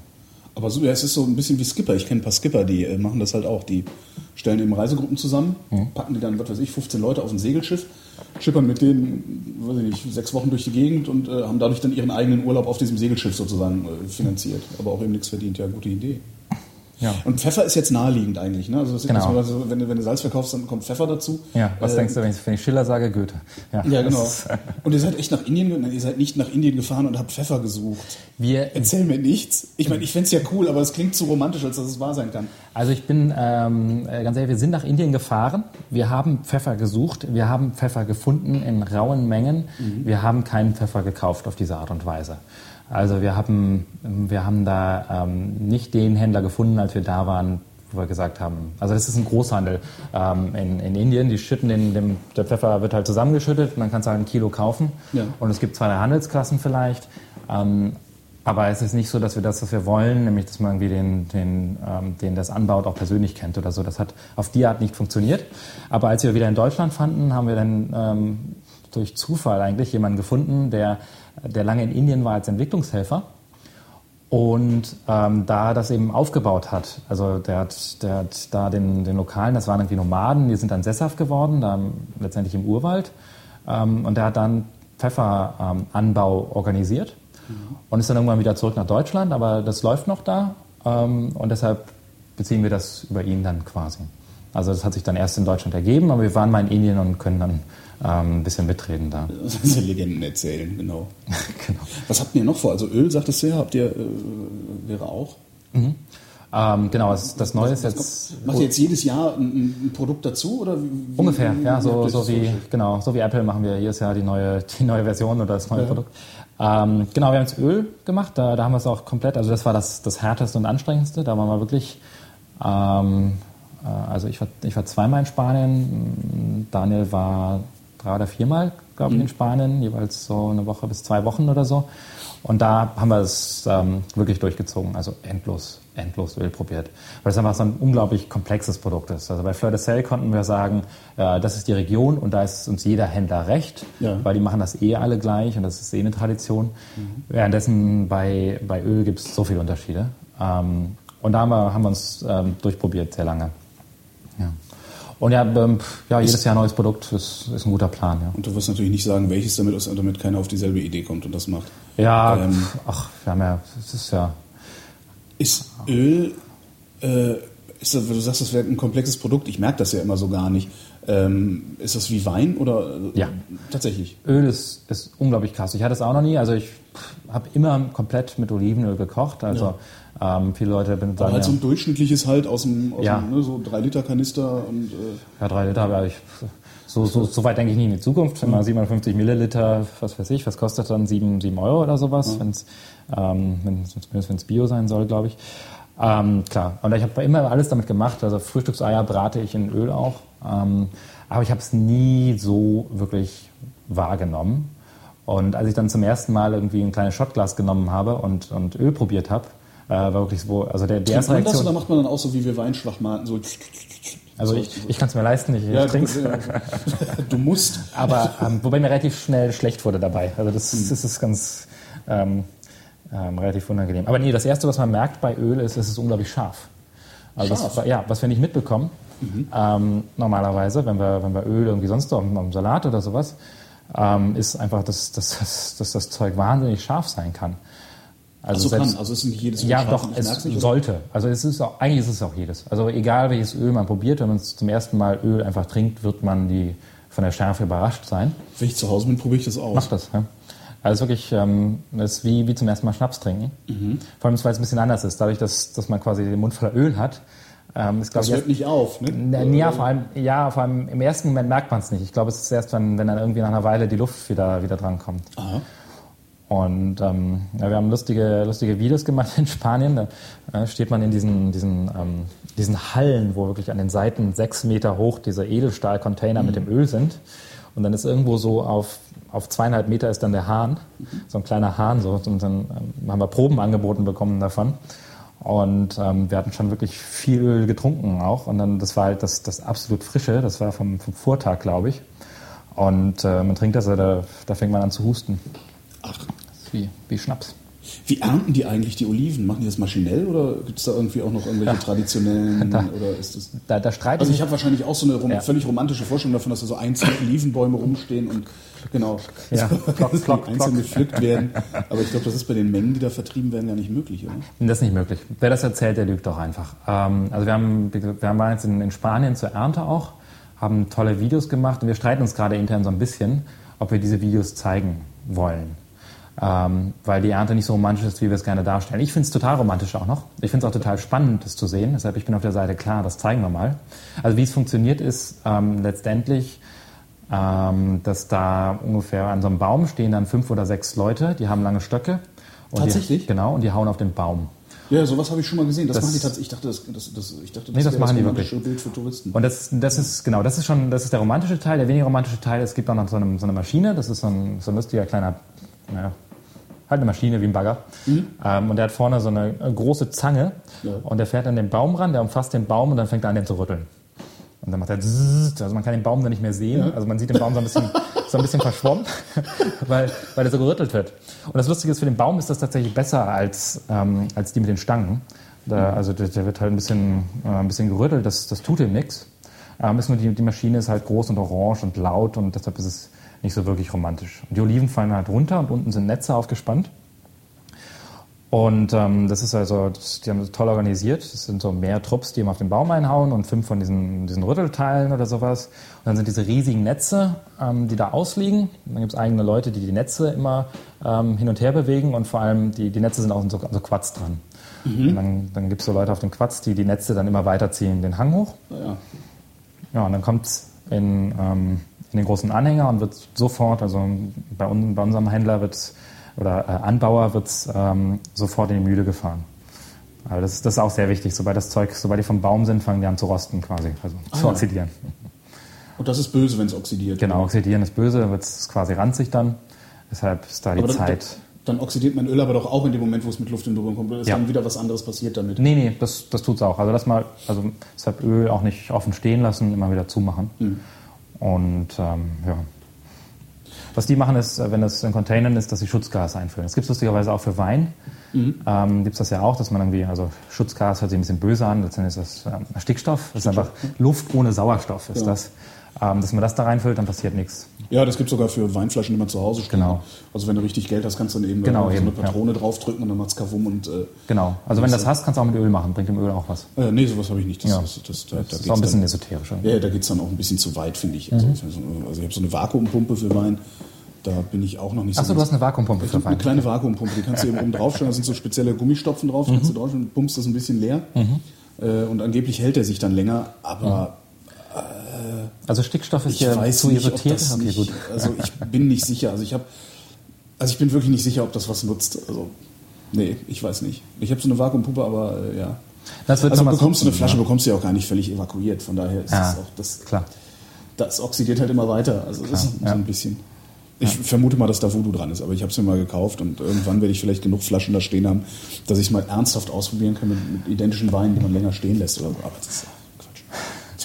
Aber so, ja, es ist so ein bisschen wie Skipper. Ich kenne ein paar Skipper, die äh, machen das halt auch. Die stellen eben Reisegruppen zusammen, packen die dann, was weiß ich, 15 Leute auf ein Segelschiff, schippern mit denen, weiß ich nicht, sechs Wochen durch die Gegend und äh, haben dadurch dann ihren eigenen Urlaub auf diesem Segelschiff sozusagen äh, finanziert. Aber auch eben nichts verdient. Ja, gute Idee. Ja. Und Pfeffer ist jetzt naheliegend eigentlich. Ne? Also ist Genau. also wenn, du, wenn du Salz verkaufst, dann kommt Pfeffer dazu. Ja, was Äh, denkst du, wenn ich, wenn ich Schiller sage? Goethe. Ja, das genau. ist- Und ihr seid echt nach Indien, ihr seid nicht nach Indien gefahren und habt Pfeffer gesucht. Wir, Erzähl mir nichts. Ich meine, ich fänd's ja cool, aber es klingt zu romantisch, als dass es wahr sein kann. also ich bin ähm, äh, ganz ehrlich, wir sind nach Indien gefahren. Wir haben Pfeffer gesucht. Wir haben Pfeffer gefunden in rauen Mengen. Wir haben keinen Pfeffer gekauft auf diese Art und Weise. Also wir haben, wir haben da ähm, nicht den Händler gefunden, als wir da waren, wo wir gesagt haben, also das ist ein Großhandel ähm, in, in Indien, die schütten den, dem, der Pfeffer wird halt zusammengeschüttet und dann kannst du halt ein Kilo kaufen. Ja. Und es gibt zwei drei Handelsklassen vielleicht. Ähm, aber es ist nicht so, dass wir das, was wir wollen, nämlich dass man irgendwie den, den, ähm, den das anbaut, auch persönlich kennt oder so. Das hat auf die Art nicht funktioniert. Aber als wir wieder in Deutschland fanden, haben wir dann ähm, durch Zufall eigentlich jemanden gefunden, der, der lange in Indien war als Entwicklungshelfer und ähm, da das eben aufgebaut hat. Also der hat, der hat da den, den Lokalen, das waren irgendwie Nomaden, die sind dann sesshaft geworden, dann letztendlich im Urwald. Ähm, und der hat dann Pfefferanbau organisiert und ist dann irgendwann wieder zurück nach Deutschland, aber das läuft noch da ähm, und deshalb beziehen wir das über ihn dann quasi. Also das hat sich dann erst in Deutschland ergeben, aber wir waren mal in Indien und können dann ähm, ein bisschen mitreden da. Diese Legenden erzählen, genau. genau. Was habt ihr noch vor? Also Öl, sagtest du ja, habt ihr, äh, wäre auch. Ähm, genau, das, das Neue ist jetzt Macht ihr jetzt jedes Jahr ein, ein Produkt dazu? Oder wie, Ungefähr, wie- ja, so, so wie genau, so wie Apple machen wir jedes Jahr die neue, die neue Version oder das neue Ja. Produkt. Ähm, genau, wir haben jetzt Öl gemacht, da, da haben wir es auch komplett, also das war das, das härteste und anstrengendste, da waren wir wirklich, ähm, äh, also ich war, ich war zweimal in Spanien, Daniel war drei oder viermal, glaube ich, Mhm. in Spanien, jeweils so eine Woche bis zwei Wochen oder so. Und da haben wir es ähm, wirklich durchgezogen, also endlos, endlos Öl probiert. Weil es einfach so ein unglaublich komplexes Produkt ist. Also bei Fleur de Sel konnten wir sagen, äh, das ist die Region und da ist uns jeder Händler recht, Ja. weil die machen das eh alle gleich und das ist eh eine Tradition. Währenddessen bei, bei Öl gibt es so viele Unterschiede. Ähm, und da haben wir, haben wir uns ähm, durchprobiert sehr lange. Ja. Und ja, ähm, ja jedes Jahr ein neues Produkt ist, ist ein guter Plan. Ja. Und du wirst natürlich nicht sagen, welches damit ist, damit keiner auf dieselbe Idee kommt und das macht. Ja, Ähm, ach, wir haben ja, es ist ja, Ist Öl, äh, ist das, du sagst, das wäre ein komplexes Produkt, ich merke das ja immer so gar nicht. Ähm, ist das wie Wein oder? äh, Ja. Tatsächlich. Öl ist, ist unglaublich krass. Ich hatte es auch noch nie. Also ich habe immer komplett mit Olivenöl gekocht. Also ähm, viele Leute benutzen Aber halt ja, so ein durchschnittliches halt aus dem, aus Ja. dem ne, so 3 Liter Kanister und äh, ja, drei Liter, aber ich, So, so, so weit denke ich nicht in die Zukunft. Immer 750 Milliliter, was weiß ich, was kostet dann? 7, 7 Euro oder sowas, wenn's, ähm, wenn zumindest wenn es Bio sein soll, glaube ich. Ähm, klar, und ich habe immer alles damit gemacht. Also Frühstückseier brate ich in Öl auch. Ähm, aber ich habe es nie so wirklich wahrgenommen. Und als ich dann zum ersten Mal irgendwie ein kleines Shotglas genommen habe und, und Öl probiert habe, war wirklich so, also der, die erste man das Reaktion. oder macht man dann auch so wie wir Weinschwachmaten? So Also ich, ich kann es mir leisten, ich, ja, ich trinke du, du musst. Aber ähm, wobei mir relativ schnell schlecht wurde dabei. Also das, das ist ganz ähm, ähm, relativ unangenehm. Aber nee, das Erste, was man merkt bei Öl, ist, es ist unglaublich scharf. Also Scharf? Was, ja, was wir nicht mitbekommen, ähm, normalerweise, wenn wir, wenn wir Öl irgendwie sonst auf, dem Salat oder sowas, ähm, ist einfach, dass, dass, dass, dass das Zeug wahnsinnig scharf sein kann. Also, kann, also es ist nicht jedes Öl ja, doch, es oder? sollte. Also es ist auch, eigentlich ist es auch jedes. Also egal welches Öl man probiert, wenn man zum ersten Mal Öl einfach trinkt, wird man die von der Schärfe überrascht sein. Wenn ich zu Hause bin, probiere ich das aus. Mach das, ja. Also wirklich, ähm, das ist wie, wie zum ersten Mal Schnaps trinken. Mhm. Vor allem, weil es ein bisschen anders ist. Dadurch, dass, dass man quasi den Mund voller Öl hat, ähm, ist, glaube Das hört nicht auf, ne? ja, vor allem, ja, vor allem im ersten Moment merkt man es nicht. Ich glaube, es ist erst, wenn, wenn dann irgendwie nach einer Weile die Luft wieder, wieder drankommt. Aha. Und ähm, ja, wir haben lustige, lustige Videos gemacht in Spanien. Da äh, steht man in diesen, diesen, ähm, diesen Hallen, wo wirklich an den Seiten sechs Meter hoch diese Edelstahlcontainer mit dem Öl sind. Und dann ist irgendwo so auf, auf zweieinhalb Meter ist dann der Hahn, so ein kleiner Hahn. So, und dann ähm, haben wir Proben angeboten bekommen davon. Und ähm, wir hatten schon wirklich viel Öl getrunken auch. Und dann, das war halt das, das absolut Frische, das war vom, vom Vortag, glaube ich. Und äh, man trinkt das, da, da fängt man an zu husten. Wie, wie Schnaps. wie ernten die eigentlich die Oliven? Machen die das maschinell oder gibt es da irgendwie auch noch irgendwelche traditionellen Da- oder ist das? Da, da streiten Also ich habe wahrscheinlich auch so eine rom Ja. völlig romantische Vorstellung davon, dass da so einzelne Olivenbäume rumstehen und genau Ja, so plock, plock, einzeln gepflückt werden. Aber ich glaube, das ist bei den Mengen, die da vertrieben werden, gar nicht möglich, oder? Das ist nicht möglich. Wer das erzählt, der lügt doch einfach. Ähm, also wir haben, wir waren jetzt in, in Spanien zur Ernte auch, haben tolle Videos gemacht und wir streiten uns gerade intern so ein bisschen, ob wir diese Videos zeigen wollen. Ähm, weil die Ernte nicht so romantisch ist, wie wir es gerne darstellen. Ich finde es total romantisch auch noch. Ich finde es auch total spannend, das zu sehen. Deshalb ich bin auf der Seite klar, das zeigen wir mal. Also wie es funktioniert ist ähm, letztendlich, ähm, dass da ungefähr an so einem Baum stehen dann fünf oder sechs Leute, die haben lange Stöcke. Und Tatsächlich? Die, genau, und die hauen auf den Baum. Ja, sowas habe ich schon mal gesehen. Das, Das- machen die tatsächlich. Ich dachte, das, das, das, ich dachte, das, Nee, das machen die romantische Bild für Touristen. Und das, das ist genau, das ist schon, das ist der romantische Teil. Der weniger romantische Teil, es gibt auch noch so eine, so eine Maschine. Das ist so ein, so ein lustiger kleiner, naja, halt eine Maschine wie ein Bagger. Ähm, und der hat vorne so eine äh, große Zange Ja. und der fährt an den Baum ran, der umfasst den Baum und dann fängt er an, den zu rütteln. Und dann macht er zzzzt, also man kann den Baum dann nicht mehr sehen. Also man sieht den Baum so ein bisschen, so ein bisschen verschwommen, weil, weil er so gerüttelt wird. Und das Lustige ist, für den Baum ist das tatsächlich besser als, ähm, als die mit den Stangen. Da, also der, der wird halt ein bisschen, äh, ein bisschen gerüttelt, das, das tut ihm nichts. Ähm, ist nur die, die Maschine ist halt groß und orange und laut und deshalb ist es nicht so wirklich romantisch. Und die Oliven fallen halt runter und unten sind Netze aufgespannt. Und ähm, das ist also, das, die haben das toll organisiert. Das sind so mehr Trupps, die immer auf den Baum einhauen und fünf von diesen, diesen Rüttelteilen oder sowas. Und dann sind diese riesigen Netze, ähm, die da ausliegen. Und dann gibt es eigene Leute, die die Netze immer ähm, hin und her bewegen und vor allem die, die Netze sind auch so, so Quads dran. Und dann, dann gibt es so Leute auf dem Quads, die die Netze dann immer weiterziehen, den Hang hoch. Naja. Ja, und dann kommt es in, ähm, in den großen Anhänger und wird sofort, also bei, un, bei unserem Händler wird oder äh, Anbauer wird ähm, sofort in die Mühle gefahren. Also das, ist- das ist auch sehr wichtig. Sobald das Zeug, sobald die vom Baum sind, fangen die an zu rosten quasi, also zu ja. oxidieren. Und das ist böse, wenn es oxidiert. Genau, oxidieren ist böse, dann wird es quasi ranzig dann. Deshalb ist da die dann, Zeit. dann oxidiert mein Öl aber doch auch in dem Moment, wo es mit Luft in Berührung kommt. Oder ist Ja. dann wieder was anderes passiert damit? Nee, nee, das, das tut's auch. Also das mal, also deshalb Öl auch nicht offen stehen lassen, immer wieder zumachen. Und ähm, ja. Was die machen ist, äh, wenn das in Containern ist, dass sie Schutzgas einfüllen. Das gibt es lustigerweise auch für Wein. Ähm, gibt es das ja auch, dass man irgendwie, also Schutzgas hört sich ein bisschen böse an, letztendlich ist das ähm, Stickstoff, das ist einfach Luft ohne Sauerstoff, ist Ja. das. Ähm, dass man das da reinfüllt, dann passiert nichts. Ja, das gibt sogar für Weinflaschen, die man zu Hause stehen. Genau. Also wenn du richtig Geld hast, kannst du dann eben, Genau, da so eine eben, ja. Patrone draufdrücken und dann macht's Kavum und äh, Genau. Also wenn du das hast, kannst du auch mit Öl machen, bringt dem Öl auch was. äh, nee, sowas habe ich nicht. Das, Ja. das, das, da, da Das ist geht's auch ein bisschen dann, esoterisch. ja, da geht's dann auch ein bisschen zu weit, finde ich. Also, also ich habe so eine Vakuumpumpe für Wein. Da bin ich auch noch nicht so. Achso, du hast eine Vakuumpumpe für habe eine Wein. kleine Vakuumpumpe, die kannst du eben oben draufstellen, da sind so spezielle Gummistopfen drauf, die kannst du drauf und pumpst das ein bisschen leer. Äh, und angeblich hält er sich dann länger, aber Also Also Stickstoff ist ja weiß zu nicht, esoterisch. Okay, nicht, gut. Also ich bin nicht sicher. Also ich habe, also ich bin wirklich nicht sicher, ob das was nutzt. Also nee, ich weiß nicht. Ich habe so eine Vakuumpuppe, aber äh, ja. Das wird Also bekommst du eine Flasche, ja. bekommst du ja auch gar nicht völlig evakuiert. Von daher ist Ja, das auch das. klar. Das oxidiert halt immer weiter. Also das ist so ja. ein bisschen. Ich vermute mal, dass da Voodoo dran ist, aber ich habe es mir mal gekauft und irgendwann werde ich vielleicht genug Flaschen da stehen haben, dass ich es mal ernsthaft ausprobieren kann mit, mit identischen Weinen, die man länger stehen lässt oder so. Aber das ist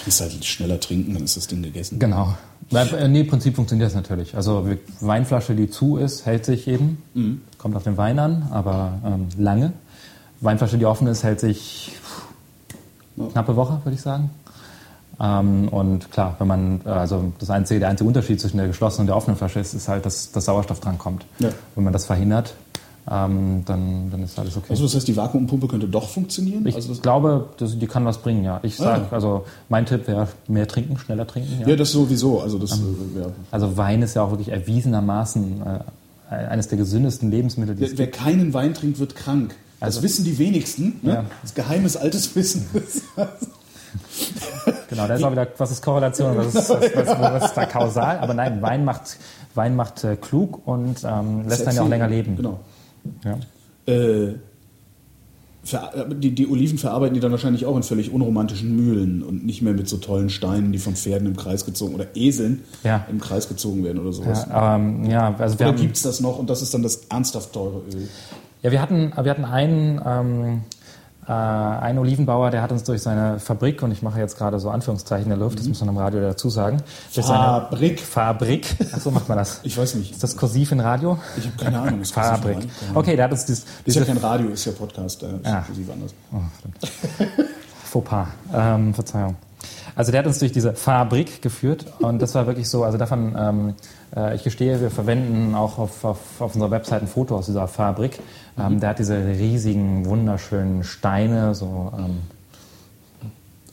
du halt schneller trinken, dann ist das Ding gegessen. Genau. Äh, nee, im Prinzip funktioniert das natürlich. Also Weinflasche, die zu ist, hält sich eben. Mhm. Kommt auf den Wein an, aber ähm, lange. Weinflasche, die offen ist, hält sich Ja. knappe Woche, würde ich sagen. Ähm, und klar, wenn man, äh, also das einzige, der einzige Unterschied zwischen der geschlossenen und der offenen Flasche ist, ist halt, dass, dass Sauerstoff dran kommt. Ja. Wenn man das verhindert, ähm, dann, dann ist alles okay. Also das heißt, die Vakuumpumpe könnte doch funktionieren? ich also das, glaube, das, die kann was bringen, ja. Ich Ah. sage, also mein Tipp wäre mehr trinken, schneller trinken. ja, das sowieso. Also das, Ähm. äh, ja. Also Wein ist ja auch wirklich erwiesenermaßen äh, eines der gesündesten Lebensmittel, die es Wer, wer keinen Wein trinkt, wird krank. Das Also- wissen die wenigsten. Ne? Ja. Das geheimes altes Wissen. Genau, da ist auch wieder, was ist Korrelation, was ist, was, was, was ist da kausal? Aber nein, Wein macht, Wein macht äh, klug und ähm, lässt dann ja auch länger leben. Genau. Ja. Äh, äh, die, die Oliven verarbeiten die dann wahrscheinlich auch in völlig unromantischen Mühlen und nicht mehr mit so tollen Steinen, die von Pferden im Kreis gezogen oder Eseln Ja. im Kreis gezogen werden oder sowas. Ja, ähm, ja, also Oder gibt es das noch und das ist dann das ernsthaft teure Öl? ja, wir hatten, wir hatten einen, ähm, äh, einen Olivenbauer, der hat uns durch seine Fabrik, und ich mache jetzt gerade so Anführungszeichen in der Luft, das muss man im Radio dazu sagen. durch seine Fabrik. Fabrik. Ach so macht man das. Ich weiß nicht. Ist das kursiv in Radio? Ich habe keine Ahnung. ist Fabrik. keine Ahnung. Okay, der hat uns dies, Ist ja kein Radio, ist ja Podcast. Da ist Ah. inklusive anders. Oh. Fauxpas. Ähm, Verzeihung. Also der hat uns durch diese Fabrik geführt und das war wirklich so, also davon, ähm, äh, ich gestehe, wir verwenden auch auf, auf, auf unserer Website ein Foto aus dieser Fabrik. Ähm, der hat diese riesigen, wunderschönen Steine, so ähm,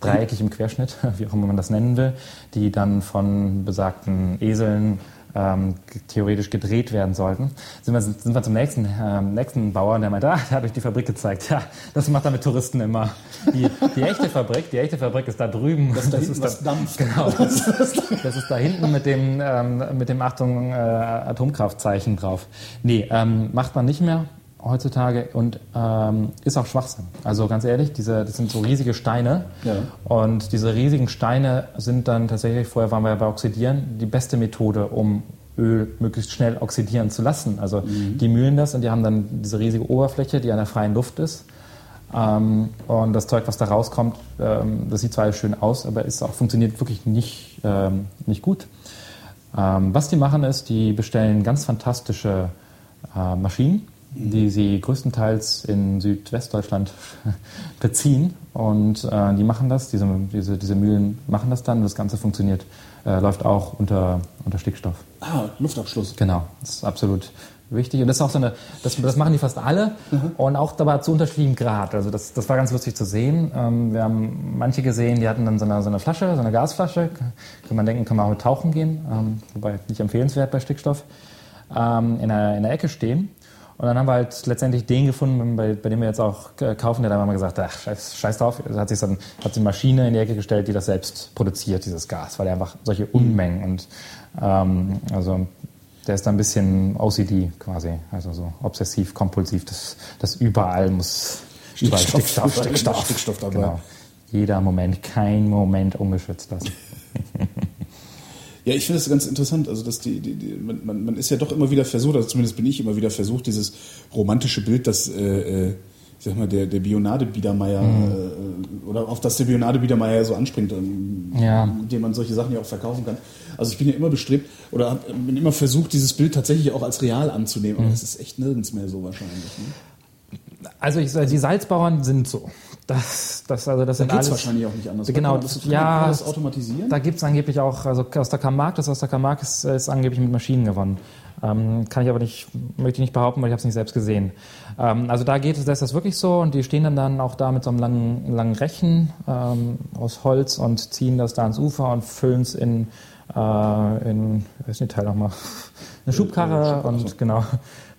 dreieckig im Querschnitt, wie auch immer man das nennen will, die dann von besagten Eseln ähm, theoretisch gedreht werden sollten. Sind wir, sind wir zum nächsten, ähm, nächsten Bauer, der meinte, ah, der hat euch die Fabrik gezeigt. Ja, das macht er mit Touristen immer. Die, die echte Fabrik, die echte Fabrik ist da drüben. Das ist da Das hinten, da- was dampft. Genau. Das ist da hinten mit dem, ähm, mit dem Achtung äh, Atomkraftzeichen drauf. Nee, ähm, macht man nicht mehr heutzutage und ähm, ist auch Schwachsinn. Also ganz ehrlich, diese, das sind so riesige Steine Ja. und diese riesigen Steine sind dann tatsächlich, vorher waren wir ja bei Oxidieren, die beste Methode, um Öl möglichst schnell oxidieren zu lassen. Also die mühlen das und die haben dann diese riesige Oberfläche, die an der freien Luft ist. Ähm, und das Zeug, was da rauskommt, ähm, das sieht zwar schön aus, aber ist auch, funktioniert wirklich nicht, ähm, nicht gut. Ähm, was die machen ist, die bestellen ganz fantastische äh, Maschinen, die sie größtenteils in Südwestdeutschland beziehen. Und äh, die machen das, diese, diese, diese Mühlen machen das dann. Das Ganze funktioniert, äh, läuft auch unter, unter Stickstoff. Ah, Luftabschluss. Genau, das ist absolut wichtig. Und das ist auch so eine, das, das machen die fast alle und auch dabei zu unterschiedlichem Grad. Also das, das war ganz lustig zu sehen. Ähm, wir haben manche gesehen, die hatten dann so eine, so eine Flasche, so eine Gasflasche. Kann man denken, kann man auch mit tauchen gehen, ähm, wobei nicht empfehlenswert bei Stickstoff, ähm, in, der, in der Ecke stehen. Und dann haben wir halt letztendlich den gefunden, bei, bei dem wir jetzt auch äh, kaufen, der dann haben wir gesagt, ach, scheiß, scheiß drauf. Er hat sich dann, hat die Maschine in die Ecke gestellt, die das selbst produziert, dieses Gas, weil er einfach solche Unmengen und ähm, also der ist da ein bisschen OCD quasi, also so obsessiv, kompulsiv, das, das überall muss Stickstoff, Stickstoff, Stickstoff, muss Stickstoff dabei. Genau. Jeder Moment, kein Moment ungeschützt lassen. Ja, ich finde das ganz interessant. Also, dass die, die, die man, man, man ist ja doch immer wieder versucht, also zumindest bin ich immer wieder versucht, dieses romantische Bild, dass äh, äh, ich sag mal, der, der Bionade Biedermeier äh, oder auf das der Bionade Biedermeier so anspringt, ähm, Ja. dem man solche Sachen ja auch verkaufen kann. Also ich bin ja immer bestrebt oder hab, bin immer versucht, dieses Bild tatsächlich auch als real anzunehmen. Aber das ist echt nirgends mehr so wahrscheinlich. Ne? Also ich, die Salzbauern sind so. Das, das, also das Da sind alles, wahrscheinlich auch nicht anders. Genau, das, ja, das automatisieren. Da gibt es angeblich auch, also aus der Camargue, das aus der Camargue ist, ist angeblich mit Maschinen gewonnen. Ähm, kann ich aber nicht, möchte ich nicht behaupten, weil ich habe es nicht selbst gesehen. Ähm, also da geht es, da ist das wirklich so und die stehen dann, dann auch da mit so einem langen, langen Rechen ähm, aus Holz und ziehen das da ans Ufer und füllen es in, äh, in, wie heißt die Teil nochmal, eine Schubkarre Schubkarre, und genau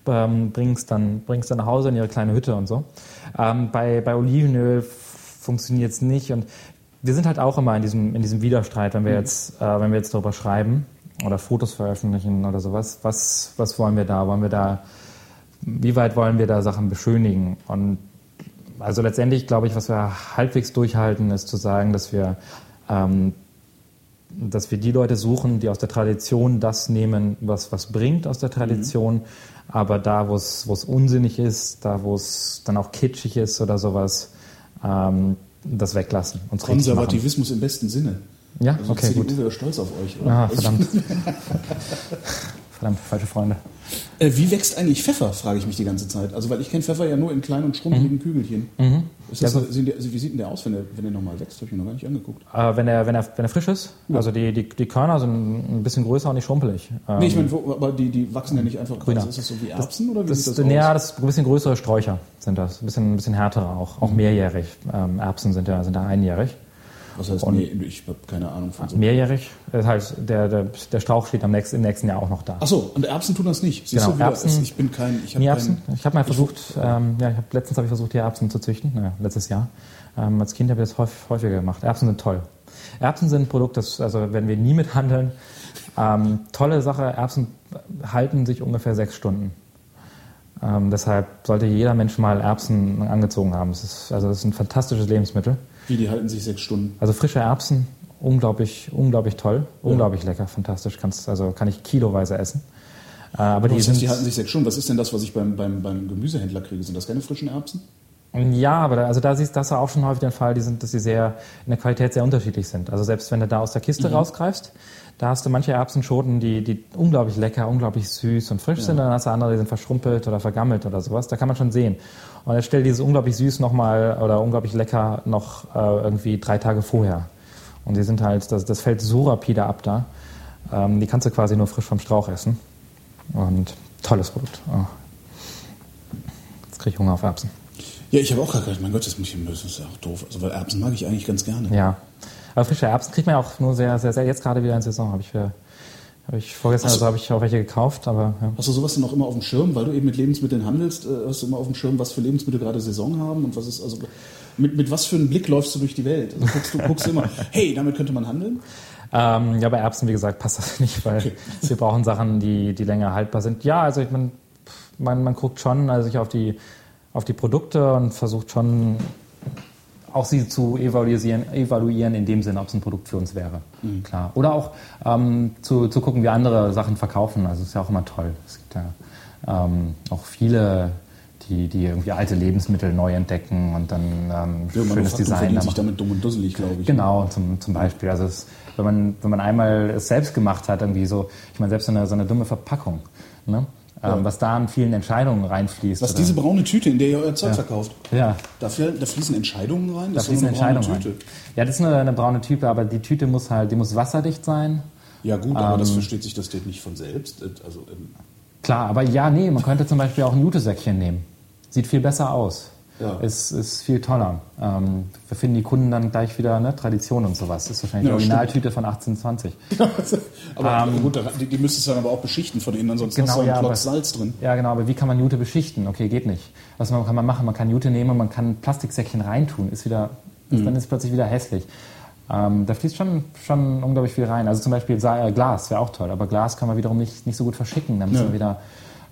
ähm, bringst dann bringst dann nach Hause in ihre kleine Hütte und so. Ähm, bei bei Olivenöl funktioniert es nicht und wir sind halt auch immer in diesem, in diesem Widerstreit, wenn wir jetzt, äh, wenn wir jetzt darüber schreiben oder Fotos veröffentlichen oder sowas. Was, was wollen wir da? Wollen wir da, wie weit wollen wir da Sachen beschönigen? Und also letztendlich glaube ich, was wir halbwegs durchhalten, ist zu sagen, dass wir, ähm, dass wir die Leute suchen, die aus der Tradition das nehmen, was, was bringt aus der Tradition, mhm. aber da, wo es, unsinnig ist, da, wo es dann auch kitschig ist oder sowas, ähm, das weglassen. Uns Konservativismus im besten Sinne. Ja, also okay, CDU gut. wäre stolz auf euch, oder? Ah, verdammt. verdammt, falsche Freunde. Äh, wie wächst eigentlich Pfeffer, frage ich mich die ganze Zeit. Also, weil ich kenne Pfeffer ja nur in kleinen und schrumpeligen mhm. Kügelchen. Mhm. Das, ja, so, wie sieht denn der aus, wenn der, wenn der nochmal wächst? Habe ich mir noch gar nicht angeguckt. Äh, wenn, er, wenn, er, wenn er frisch ist? Ja. Also, die, die, die Körner sind ein bisschen größer und nicht schrumpelig. Ähm, nee, ich meine, aber die, die wachsen ja nicht einfach. Grüner. Also ist das so wie Erbsen das, oder wie das, sieht das aus? Ja, das ein bisschen größere Sträucher sind das. Ein bisschen, ein bisschen härtere auch. Auch mhm. mehrjährig. Ähm, Erbsen sind ja, sind ja einjährig. Was heißt, und, nee, ich habe keine Ahnung von so. Mehrjährig. Das heißt, der, der, der Strauch steht am nächsten, im nächsten Jahr auch noch da. Ach so, und Erbsen tun das nicht. Siehst genau, Erbsen, ich bin kein. Ich habe Erbsen. Kein, ich habe mal versucht, ich, ähm, ja, ich hab, letztens habe ich versucht, die Erbsen zu züchten, naja, letztes Jahr. Ähm, als Kind habe ich das häufig, häufiger gemacht. Erbsen sind toll. Erbsen sind ein Produkt, das, also wenn wir nie mithandeln, ähm, tolle Sache, Erbsen halten sich ungefähr sechs Stunden. Ähm, deshalb sollte jeder Mensch mal Erbsen angezogen haben. Das ist, also das ist ein fantastisches Lebensmittel. Wie, die halten sich sechs Stunden? Also frische Erbsen, unglaublich, unglaublich toll, ja. unglaublich lecker, fantastisch. Kannst, also kann ich kiloweise essen. Äh, aber die, sind, die halten sich sechs Stunden. Was ist denn das, was ich beim, beim, beim Gemüsehändler kriege? Sind das keine frischen Erbsen? Ja, aber da, also da siehst das auch schon häufig den Fall, die sind, dass sie sehr in der Qualität sehr unterschiedlich sind. Also selbst wenn du da aus der Kiste mhm. rausgreifst, da hast du manche Erbsenschoten, die, die unglaublich lecker, unglaublich süß und frisch ja. sind, dann hast du andere, die sind verschrumpelt oder vergammelt oder sowas. Da kann man schon sehen. Und jetzt stell dieses unglaublich süß nochmal oder unglaublich lecker noch äh, irgendwie drei Tage vorher. Und die sind halt, das, das fällt so rapide ab da. Ähm, die kannst du quasi nur frisch vom Strauch essen. Und tolles Produkt. Oh. Jetzt kriege ich Hunger auf Erbsen. Ja, ich habe auch gerade gedacht, mein Gott, das muss ich, das ist ja auch doof. Also, weil Erbsen mag ich eigentlich ganz gerne. Ja. Aber frische Erbsen kriegt man ja auch nur sehr, sehr, sehr, jetzt gerade wieder in Saison, habe ich für, habe ich vorgestern, also habe ich auch welche gekauft, aber. Ja. Hast du sowas denn auch immer auf dem Schirm, weil du eben mit Lebensmitteln handelst, äh, hast du immer auf dem Schirm, was für Lebensmittel gerade Saison haben und was ist, also mit, mit was für einem Blick läufst du durch die Welt? Also guckst du, guckst du immer, hey, damit könnte man handeln? Ähm, ja, bei Erbsen, wie gesagt, passt das nicht, weil okay. wir brauchen Sachen, die, die länger haltbar sind. Ja, also ich mein, man, man guckt schon also ich auf die, auf die Produkte und versucht schon auch sie zu evaluieren, evaluieren in dem Sinne, ob es ein Produkt für uns wäre. Mhm. Klar. Oder auch ähm, zu, zu gucken, wie andere Sachen verkaufen. Also ist ja auch immer toll. Es gibt ja ähm, auch viele, die, die irgendwie alte Lebensmittel neu entdecken und dann ähm, ja, schönes Design. Man sich damit dumm und dusselig, glaube ich. Genau, zum, zum Beispiel. Also es, wenn, man, wenn man einmal es selbst gemacht hat, irgendwie so, ich meine, selbst so eine, so eine dumme Verpackung. Ne? Ja. Ähm, was da an vielen Entscheidungen reinfließt. Was oder? diese braune Tüte, in der ihr euer Zeug ja. verkauft. Ja. Da, da, fließen Entscheidungen rein? Das da fließen Entscheidungen rein. Ja, das ist eine, eine, braune Tüte, aber die Tüte muss halt, die muss wasserdicht sein. Ja gut, aber ähm, das versteht sich das nicht von selbst. Äh, also, ähm, Klar, aber ja, nee, man könnte zum Beispiel auch ein Jutesäckchen nehmen. Sieht viel besser aus ja. ist, ist viel toller. Ähm, wir finden die Kunden dann gleich wieder ne, Tradition und sowas. Das ist wahrscheinlich ja, die Originaltüte von 1820. aber ähm, gut, die, die müsstest du dann aber auch beschichten von innen, ansonsten genau, hast du einen ja, Klotz Salz drin. Ja, genau, aber wie kann man Jute beschichten? Okay, geht nicht. Was kann man machen? Man kann Jute nehmen, man kann Plastiksäckchen reintun, ist wieder, mhm. dann ist es plötzlich wieder hässlich. Ähm, da fließt schon, schon unglaublich viel rein. Also zum Beispiel äh, Glas wäre auch toll, aber Glas kann man wiederum nicht, nicht so gut verschicken. Da müssen ja. wir wieder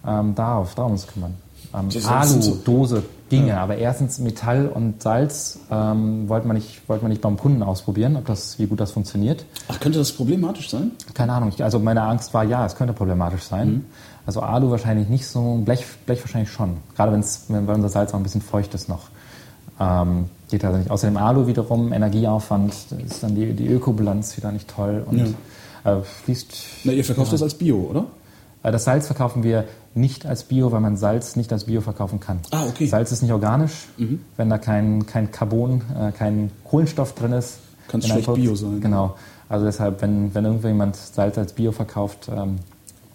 ähm, darauf, darum uns kümmern ähm, Alu-Dose ginge. Ja. Aber erstens Metall und Salz ähm, wollte, man nicht, wollte man nicht beim Kunden ausprobieren, ob das, wie gut das funktioniert. Ach, könnte das problematisch sein? Keine Ahnung. Also meine Angst war, ja, es könnte problematisch sein. Mhm. Also Alu wahrscheinlich nicht so, Blech, Blech wahrscheinlich schon. Gerade wenn's, wenn unser Salz auch ein bisschen feucht ist noch. Ähm, geht also nicht. Außerdem Alu wiederum, Energieaufwand, ist dann die, die Ökobilanz wieder nicht toll und ja. äh, fließt. Na, ihr verkauft ja. das als Bio, oder? Das Salz verkaufen wir nicht als Bio, weil man Salz nicht als Bio verkaufen kann. Ah, okay. Salz ist nicht organisch. Mhm. Wenn da kein, kein Carbon, äh, kein Kohlenstoff drin ist. Kann es schlecht Bio sein. Genau. Also deshalb, wenn, wenn irgendjemand Salz als Bio verkauft, ähm,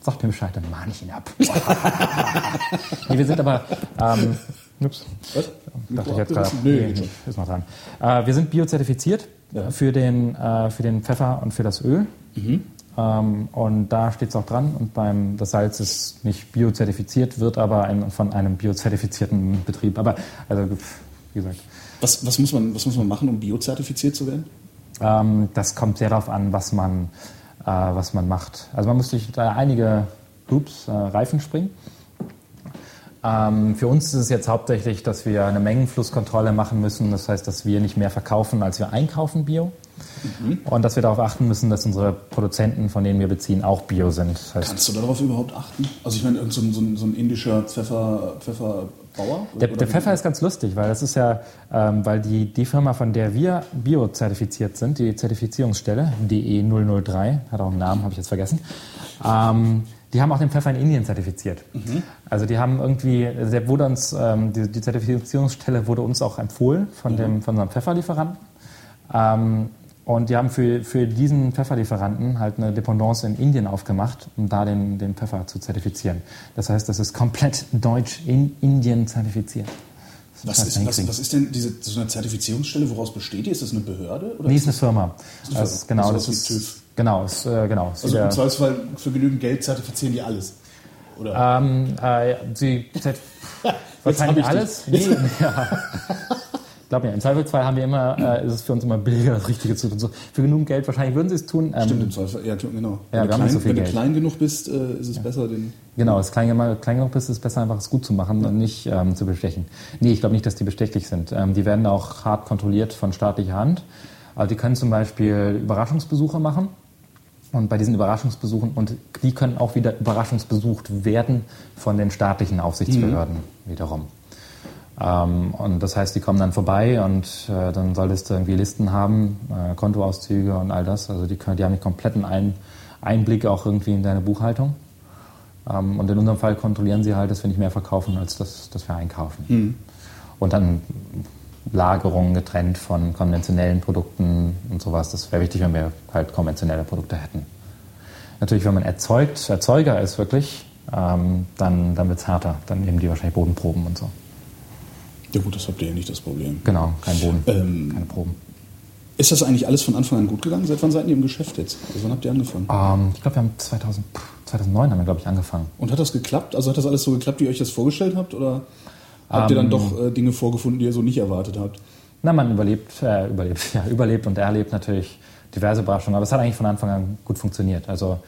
sagt mir Bescheid, dann mahne ich ihn ab. nee, wir sind aber... Ähm, ups. Was? Dachte ich jetzt gerade. Nee, nee, ist noch dran. Äh, wir sind biozertifiziert ja. für, den, äh, für den Pfeffer und für das Öl. Mhm. Ähm, und da steht es auch dran. Und beim, das Salz ist nicht biozertifiziert, wird aber ein, von einem biozertifizierten Betrieb. Aber, also, wie gesagt. Was, was, muss man, was muss man machen, um biozertifiziert zu werden? Ähm, das kommt sehr darauf an, was man, äh, was man macht. Also man muss durch da einige Loops, äh, Reifen springen. Ähm, für uns ist es jetzt hauptsächlich, dass wir eine Mengenflusskontrolle machen müssen. Das heißt, dass wir nicht mehr verkaufen, als wir einkaufen Bio. Mhm. Und dass wir darauf achten müssen, dass unsere Produzenten, von denen wir beziehen, auch Bio sind. Heißt, Kannst du darauf überhaupt achten? Also ich meine, so, so, so ein indischer Pfeffer, Pfefferbauer? Der, der Pfeffer ist ganz lustig, weil das ist ja, ähm, weil die, die Firma, von der wir Bio-zertifiziert sind, die Zertifizierungsstelle, DE 003, hat auch einen Namen, habe ich jetzt vergessen, ähm, die haben auch den Pfeffer in Indien zertifiziert. Mhm. Also die haben irgendwie, der wurde uns, ähm, die, die, Zertifizierungsstelle wurde uns auch empfohlen von, mhm. dem, von unserem Pfefferlieferanten. Ähm, und die haben für, für diesen Pfefferlieferanten halt eine Dependance in Indien aufgemacht, um da den, den Pfeffer zu zertifizieren. Das heißt, das ist komplett deutsch in Indien zertifiziert. Was ist, was, was ist, denn diese so eine Zertifizierungsstelle? Woraus besteht die? Ist das eine Behörde? Oder nee, ist eine Firma. Ist eine also, genau, das ist, TÜV. Genau, ist, äh, genau. Ist also im Zweifelsfall für genügend Geld zertifizieren die alles. Oder? Ähm, äh, sie wahrscheinlich alles. Nee, ja. Glaube ja, im Zweifelsfall haben wir immer, äh, ist es für uns immer billiger, das Richtige zu tun. So, für genug Geld wahrscheinlich würden sie es tun. Ähm, Stimmt, im Zweifel, ja, genau. Ja, wenn, du klein, so wenn du klein, genug bist, äh, ist es ja. besser, den. Genau, wenn du klein, klein, genug bist, ist es besser, einfach es gut zu machen ja. und nicht ähm, zu bestechen. Nee, ich glaube nicht, dass die bestechlich sind. Ähm, die werden auch hart kontrolliert von staatlicher Hand. Also die können zum Beispiel Überraschungsbesuche machen. Und bei diesen Überraschungsbesuchen, und die können auch wieder überraschungsbesucht werden von den staatlichen Aufsichtsbehörden mhm. wiederum. Ähm, und das heißt, die kommen dann vorbei und äh, dann solltest du irgendwie Listen haben, äh, Kontoauszüge und all das. Also die, können, die haben einen kompletten Ein Einblick auch irgendwie in deine Buchhaltung. Ähm, und in unserem Fall kontrollieren sie halt, dass wir nicht mehr verkaufen, als dass, dass wir einkaufen. Mhm. Und dann Lagerungen getrennt von konventionellen Produkten und sowas. Das wäre wichtig, wenn wir halt konventionelle Produkte hätten. Natürlich, wenn man erzeugt, Erzeuger ist wirklich, ähm, dann, dann wird es härter. Dann nehmen die wahrscheinlich Bodenproben und so. Ja gut, das habt ihr ja nicht das Problem. Genau, kein Boden, ähm, keine Proben. Ist das eigentlich alles von Anfang an gut gegangen? Seit wann seid ihr im Geschäft jetzt? Also wann habt ihr angefangen? Ähm, ich glaube, wir haben 2000, 2009 haben wir, glaube ich, angefangen. Und hat das geklappt? Also hat das alles so geklappt, wie ihr euch das vorgestellt habt? Oder habt ihr dann ähm, doch äh, Dinge vorgefunden, die ihr so nicht erwartet habt? Na, man überlebt, äh, überlebt, ja, überlebt und erlebt natürlich diverse Überraschungen. Aber es hat eigentlich von Anfang an gut funktioniert. Also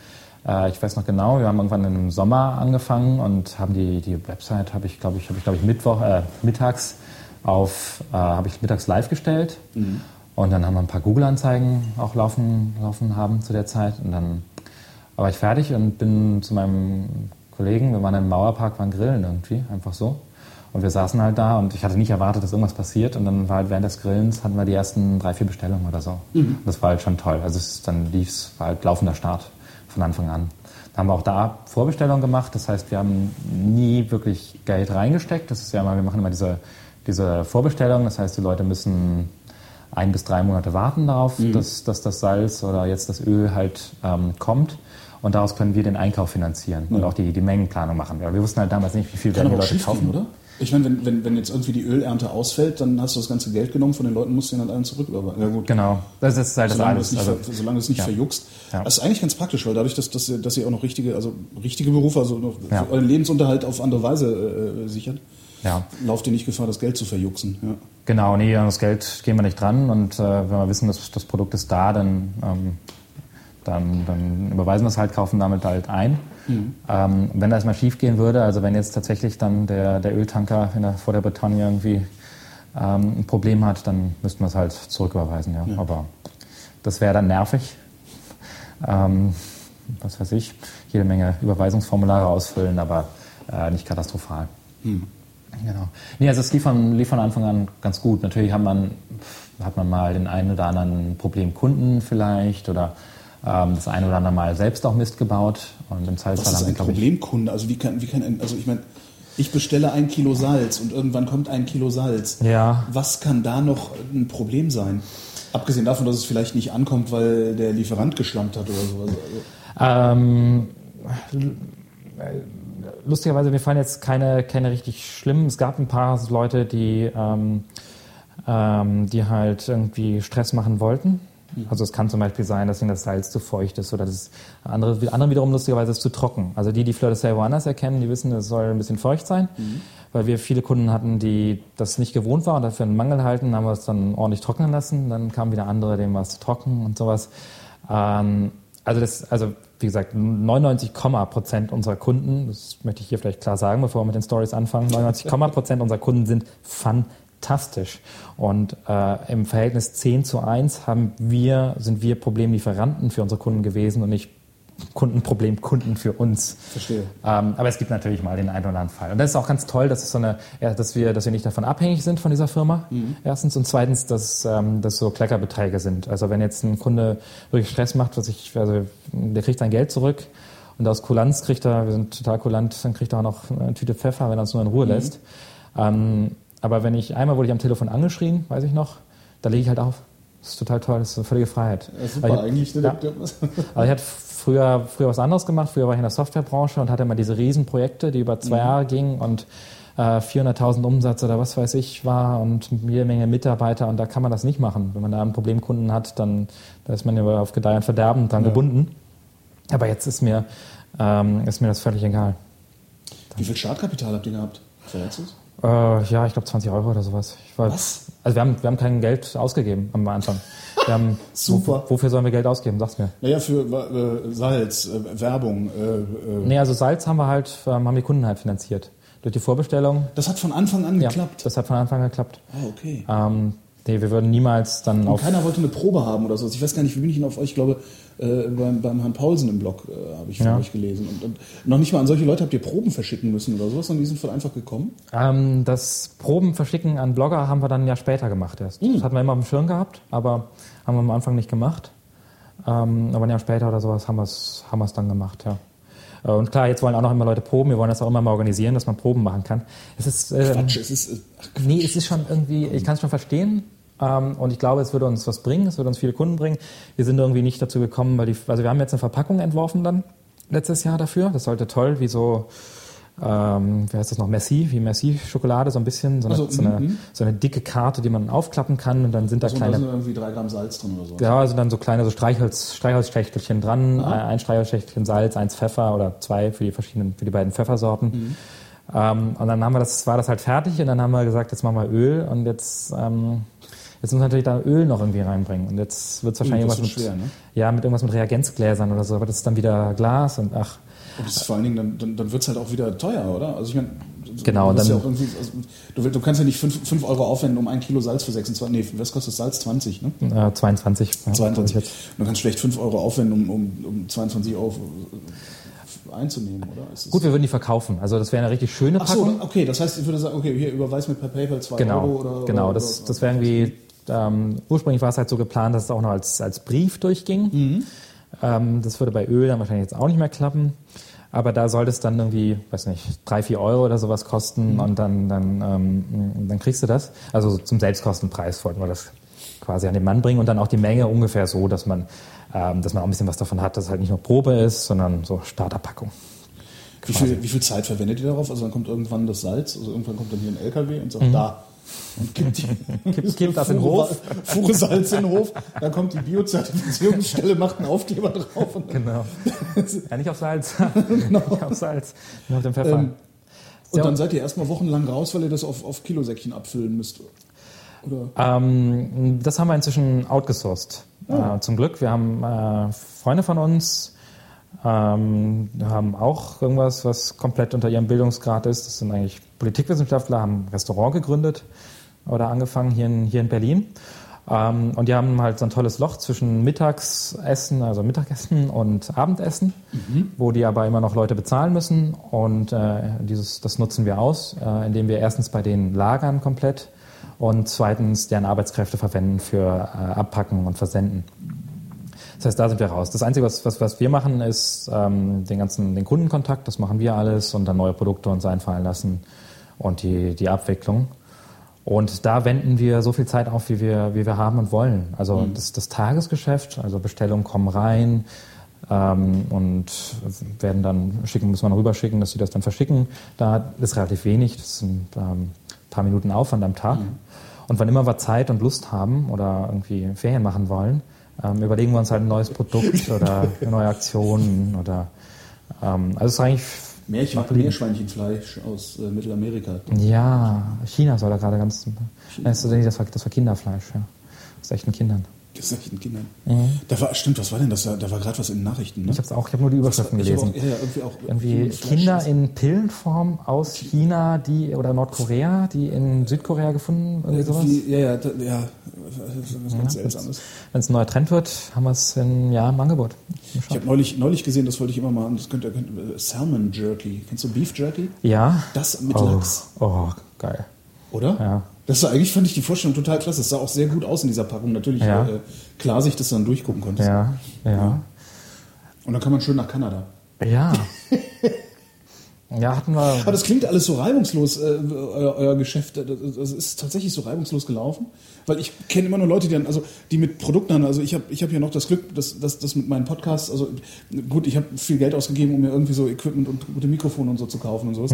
ich weiß noch genau, wir haben irgendwann im Sommer angefangen und haben die, die Website, habe ich glaube ich, habe ich, glaub ich Mittwoch, äh, mittags auf, äh, habe ich mittags live gestellt. Mhm. Und dann haben wir ein paar Google-Anzeigen auch laufen, laufen haben zu der Zeit. Und dann war ich fertig und bin zu meinem Kollegen, wir waren im Mauerpark, waren grillen irgendwie, einfach so. Und wir saßen halt da und ich hatte nicht erwartet, dass irgendwas passiert. Und dann war halt während des Grillens hatten wir die ersten drei, vier Bestellungen oder so. Mhm. Das war halt schon toll. Also es, dann lief es, war halt laufender Start von Anfang an. Da haben wir auch da Vorbestellungen gemacht. Das heißt, wir haben nie wirklich Geld reingesteckt. Das ist ja immer, wir machen immer diese, diese Vorbestellung. Das heißt, die Leute müssen ein bis drei Monate warten darauf, mhm. dass, dass das Salz oder jetzt das Öl halt ähm, kommt. Und daraus können wir den Einkauf finanzieren ja. und auch die, die Mengenplanung machen. Wir wussten halt damals nicht, wie viel werden die Leute kaufen. Gehen, oder? Ich meine, wenn, wenn, wenn jetzt irgendwie die Ölernte ausfällt, dann hast du das ganze Geld genommen von den Leuten, musst du ihn dann allen zurücküberweisen. Ja, gut. Genau. Das ist halt solange das alles. Also, solange du es nicht ja. verjuckst. Ja. Das ist eigentlich ganz praktisch, weil dadurch, dass, dass, ihr, dass ihr auch noch richtige, also richtige Berufe, also noch ja. euren Lebensunterhalt auf andere Weise äh, sichert, ja. lauft ihr nicht Gefahr, das Geld zu verjuxen. Ja. Genau, nee, an das Geld gehen wir nicht dran. Und äh, wenn wir wissen, dass das Produkt ist da, dann, ähm, dann, dann überweisen wir es halt, kaufen damit halt ein. Mhm. Ähm, wenn das mal schief gehen würde, also wenn jetzt tatsächlich dann der, der Öltanker der, vor der Bretagne irgendwie ähm, ein Problem hat, dann müssten wir es halt zurücküberweisen. Ja. ja. Aber das wäre dann nervig. Ähm, was weiß ich, jede Menge Überweisungsformulare ausfüllen, aber äh, nicht katastrophal. Mhm. Genau. Nee, also es lief von, lief von Anfang an ganz gut. Natürlich hat man, hat man mal den einen oder anderen Problemkunden vielleicht oder ähm, das eine oder andere Mal selbst auch Mist gebaut. Und im haben wir, glaube ich. Problemkunde? Also wie kann, wie kann, also ich meine, ich bestelle ein Kilo Salz und irgendwann kommt ein Kilo Salz. Ja. Was kann da noch ein Problem sein? Abgesehen davon, dass es vielleicht nicht ankommt, weil der Lieferant geschlampt hat oder sowas. Ähm, lustigerweise, mir fallen jetzt keine, keine richtig schlimmen. Es gab ein paar Leute, die, ähm, ähm, die halt irgendwie Stress machen wollten Also es kann zum Beispiel sein, dass das Salz zu feucht ist oder das andere, andere wiederum lustigerweise ist zu trocken. Also die, die Fleur de Sel woanders erkennen, die wissen, es soll ein bisschen feucht sein, mhm. weil wir viele Kunden hatten, die das nicht gewohnt waren und dafür einen Mangel halten, haben wir es dann ordentlich trocknen lassen. Dann kamen wieder andere, denen war es zu trocken und sowas. Ähm, also das, also wie gesagt, 99, Prozent unserer Kunden, das möchte ich hier vielleicht klar sagen, bevor wir mit den Stories anfangen, 99, Prozent unserer Kunden sind fantastisch. Und äh, im Verhältnis 10 zu 1 haben wir, sind wir Problemlieferanten für unsere Kunden gewesen und nicht Kundenproblem Kunden für uns. Verstehe. Ähm, aber es gibt natürlich mal den einen oder anderen Fall. Und das ist auch ganz toll, dass, es so eine, ja, dass, wir, dass wir nicht davon abhängig sind von dieser Firma. Mhm. Erstens. Und zweitens, dass ähm, das so Kleckerbeträge sind. Also wenn jetzt ein Kunde wirklich Stress macht, was ich, also der kriegt sein Geld zurück und aus Kulanz kriegt er, wir sind total kulant, dann kriegt er auch noch eine Tüte Pfeffer, wenn er uns nur in Ruhe mhm. lässt. Ähm, aber wenn ich, einmal wurde ich am Telefon angeschrien, weiß ich noch, da lege ich halt auf. Das ist total toll, das ist eine völlige Freiheit. Ja, super, ich, eigentlich. Ne, ja. Aber ich hatte früher, früher was anderes gemacht. Früher war ich in der Softwarebranche und hatte immer diese Riesenprojekte, die über zwei mhm. Jahre gingen und äh, 400.000 Umsatz oder was weiß ich war und jede Menge Mitarbeiter und da kann man das nicht machen. Wenn man da einen Problemkunden hat, dann da ist man ja auf Gedeih und Verderben dran ja. gebunden. Aber jetzt ist mir, ähm, ist mir das völlig egal. Wie viel Startkapital habt ihr gehabt? Äh, ja, ich glaube 20 Euro oder sowas. War, Was? Also wir haben, wir haben kein Geld ausgegeben am Anfang. Haben, Super. Wo, wofür sollen wir Geld ausgeben? Sag's mir. Naja, für äh, Salz, äh, Werbung. Äh, äh, nee, also Salz haben wir halt, ähm, haben die Kunden halt finanziert. Durch die Vorbestellung. Das hat von Anfang an geklappt? Ja, das hat von Anfang an geklappt. Ah, okay. Ähm, nee, wir würden niemals dann Und auf... keiner wollte eine Probe haben oder so. Ich weiß gar nicht, wie bin ich denn auf euch, ich glaube, äh, beim, beim Herrn Paulsen im Blog äh, habe ich von ja. euch gelesen. Und, und, noch nicht mal an solche Leute habt ihr Proben verschicken müssen oder sowas, sondern die sind von einfach gekommen? Ähm, das Proben verschicken an Blogger haben wir dann ja später gemacht erst. Mhm. Das hatten wir immer auf dem Schirm gehabt, aber haben wir am Anfang nicht gemacht. Ähm, aber ein Jahr später oder sowas haben wir es haben dann gemacht, ja. Äh, und klar, jetzt wollen auch noch immer Leute proben. Wir wollen das auch immer mal organisieren, dass man Proben machen kann. Es ist, ähm, Quatsch, es ist, äh, Quatsch. nee, es ist schon irgendwie, ich kann es schon verstehen. Ähm, und ich glaube, es würde uns was bringen, es würde uns viele Kunden bringen. Wir sind irgendwie nicht dazu gekommen, weil die, also wir haben jetzt eine Verpackung entworfen dann letztes Jahr dafür. Das sollte toll, wie so, ähm, wie heißt das noch, Messi, wie Messi-Schokolade, so ein bisschen, so eine, also, so, eine, mhm. so eine, dicke Karte, die man aufklappen kann und dann sind da also, kleine... Da sind irgendwie drei Gramm Salz drin oder so. Ja, also dann so kleine so Streichholz, Streichholzschächtelchen dran, Aha. ein Streichholzschächtelchen Salz, eins Pfeffer oder zwei für die verschiedenen, für die beiden Pfeffersorten. Mhm. Ähm, und dann haben wir das, war das halt fertig und dann haben wir gesagt, jetzt machen wir Öl und jetzt ähm, Jetzt muss man natürlich da Öl noch irgendwie reinbringen. Und jetzt wird es wahrscheinlich irgendwas mit, schwer, ne? ja, mit irgendwas mit Reagenzgläsern oder so. Aber das ist dann wieder Glas und ach. Das ist vor allen Dingen, dann, dann, dann wird es halt auch wieder teuer, oder? Also ich meine, genau, dann, ja also, du, du, kannst ja nicht 5 Euro aufwenden, um ein Kilo Salz für 26, nee, was kostet Salz? 20, ne? Äh, 22. 22. Ja, du kannst schlecht 5 Euro aufwenden, um, um, um 22 Euro einzunehmen, oder? Gut, wir würden die verkaufen. Also das wäre eine richtig schöne Packung. Ach so, okay, das heißt, ich würde sagen, okay, hier überweis mir per PayPal 2 genau, Euro oder... Genau, oder, das, das wäre irgendwie ähm, ursprünglich war es halt so geplant, dass es auch noch als, als Brief durchging. Mhm. Ähm, das würde bei Öl dann wahrscheinlich jetzt auch nicht mehr klappen. Aber da sollte es dann irgendwie, weiß nicht, drei, vier Euro oder sowas kosten mhm. und dann, dann, ähm, dann kriegst du das. Also zum Selbstkostenpreis wollten wir das quasi an den Mann bringen und dann auch die Menge ungefähr so, dass man, ähm, dass man auch ein bisschen was davon hat, dass es halt nicht nur Probe ist, sondern so Starterpackung. Wie viel, wie viel Zeit verwendet ihr darauf? Also dann kommt irgendwann das Salz, also irgendwann kommt dann hier ein LKW und sagt, mhm. da, und gibt, gibt, gibt das in den Hof. Fuhre Salz in den Hof. Dann kommt die Biozertifizierungsstelle, macht einen Aufkleber drauf. genau. ja, nicht auf Salz. genau. Nicht auf Salz. Nur auf dem Pfeffer. Ähm, und dann seid ihr erstmal wochenlang raus, weil ihr das auf, auf Kilosäckchen abfüllen müsst. Ähm, das haben wir inzwischen outgesourced. Oh. Äh, zum Glück. Wir haben äh, Freunde von uns, ähm, haben auch irgendwas, was komplett unter ihrem Bildungsgrad ist. Das sind eigentlich Politikwissenschaftler, haben ein Restaurant gegründet oder angefangen hier in, hier in Berlin. Ähm, und die haben halt so ein tolles Loch zwischen Mittagsessen, also Mittagessen und Abendessen, mhm. wo die aber immer noch Leute bezahlen müssen. Und äh, dieses, das nutzen wir aus, äh, indem wir erstens bei denen lagern komplett und zweitens deren Arbeitskräfte verwenden für äh, Abpacken und Versenden. Das heißt, da sind wir raus. Das Einzige, was, was, was wir machen, ist ähm, den ganzen den Kundenkontakt, das machen wir alles und dann neue Produkte uns einfallen lassen und die, die Abwicklung. Und da wenden wir so viel Zeit auf, wie wir, wie wir haben und wollen. Also mhm. das, das Tagesgeschäft, also Bestellungen kommen rein ähm, und werden dann schicken, muss man rüberschicken, dass sie das dann verschicken. Da ist relativ wenig, das sind ähm, ein paar Minuten Aufwand am Tag. Mhm. Und wann immer wir Zeit und Lust haben oder irgendwie Ferien machen wollen, ähm, überlegen wir uns halt ein neues Produkt oder eine neue Aktion oder ähm, also es ist eigentlich Meerschwein, Meerschweinchenfleisch aus äh, Mittelamerika. ja China soll da gerade ganz das, war, das war Kinderfleisch ja aus echten Kindern. Gesetzten Kindern. Da war, stimmt, was war denn das? Da, da war gerade was in den Nachrichten, ne? Ich habe es auch, ich habe nur die Überschriften Ich hab gelesen. Auch, ja, ja, irgendwie auch Irgendwie Kinder in Pillenform aus China, die oder Nordkorea, die in Südkorea gefunden, irgendwie sowas. Ja, ja, da, ja, das ist was ganz Seltsames. Wenn es ein neuer Trend wird, haben wir es in ja im Angebot. Ich schauen. habe neulich, neulich gesehen, das wollte ich immer mal, das könnt ihr, könnt, äh, Salmon Jerky. Kennst du Beef Jerky? Ja. Das mit oh, Lachs, Oh, geil. oder? Ja. Das war eigentlich, fand ich die Vorstellung total klasse. Es sah auch sehr gut aus in dieser Packung. Natürlich Ja. äh, klar sich das dann durchgucken konntest. Ja, ja. Und dann kann man schön nach Kanada. Ja. Ja, hatten wir. Aber das klingt alles so reibungslos, äh, euer, euer Geschäft. Das, das ist tatsächlich so reibungslos gelaufen. Weil ich kenne immer nur Leute, die, dann, also, die mit Produkten. Also ich habe ich hab ja noch das Glück, dass, dass, dass mit meinen Podcasts, also gut, ich habe viel Geld ausgegeben, um mir irgendwie so Equipment und gute Mikrofone und so zu kaufen und sowas.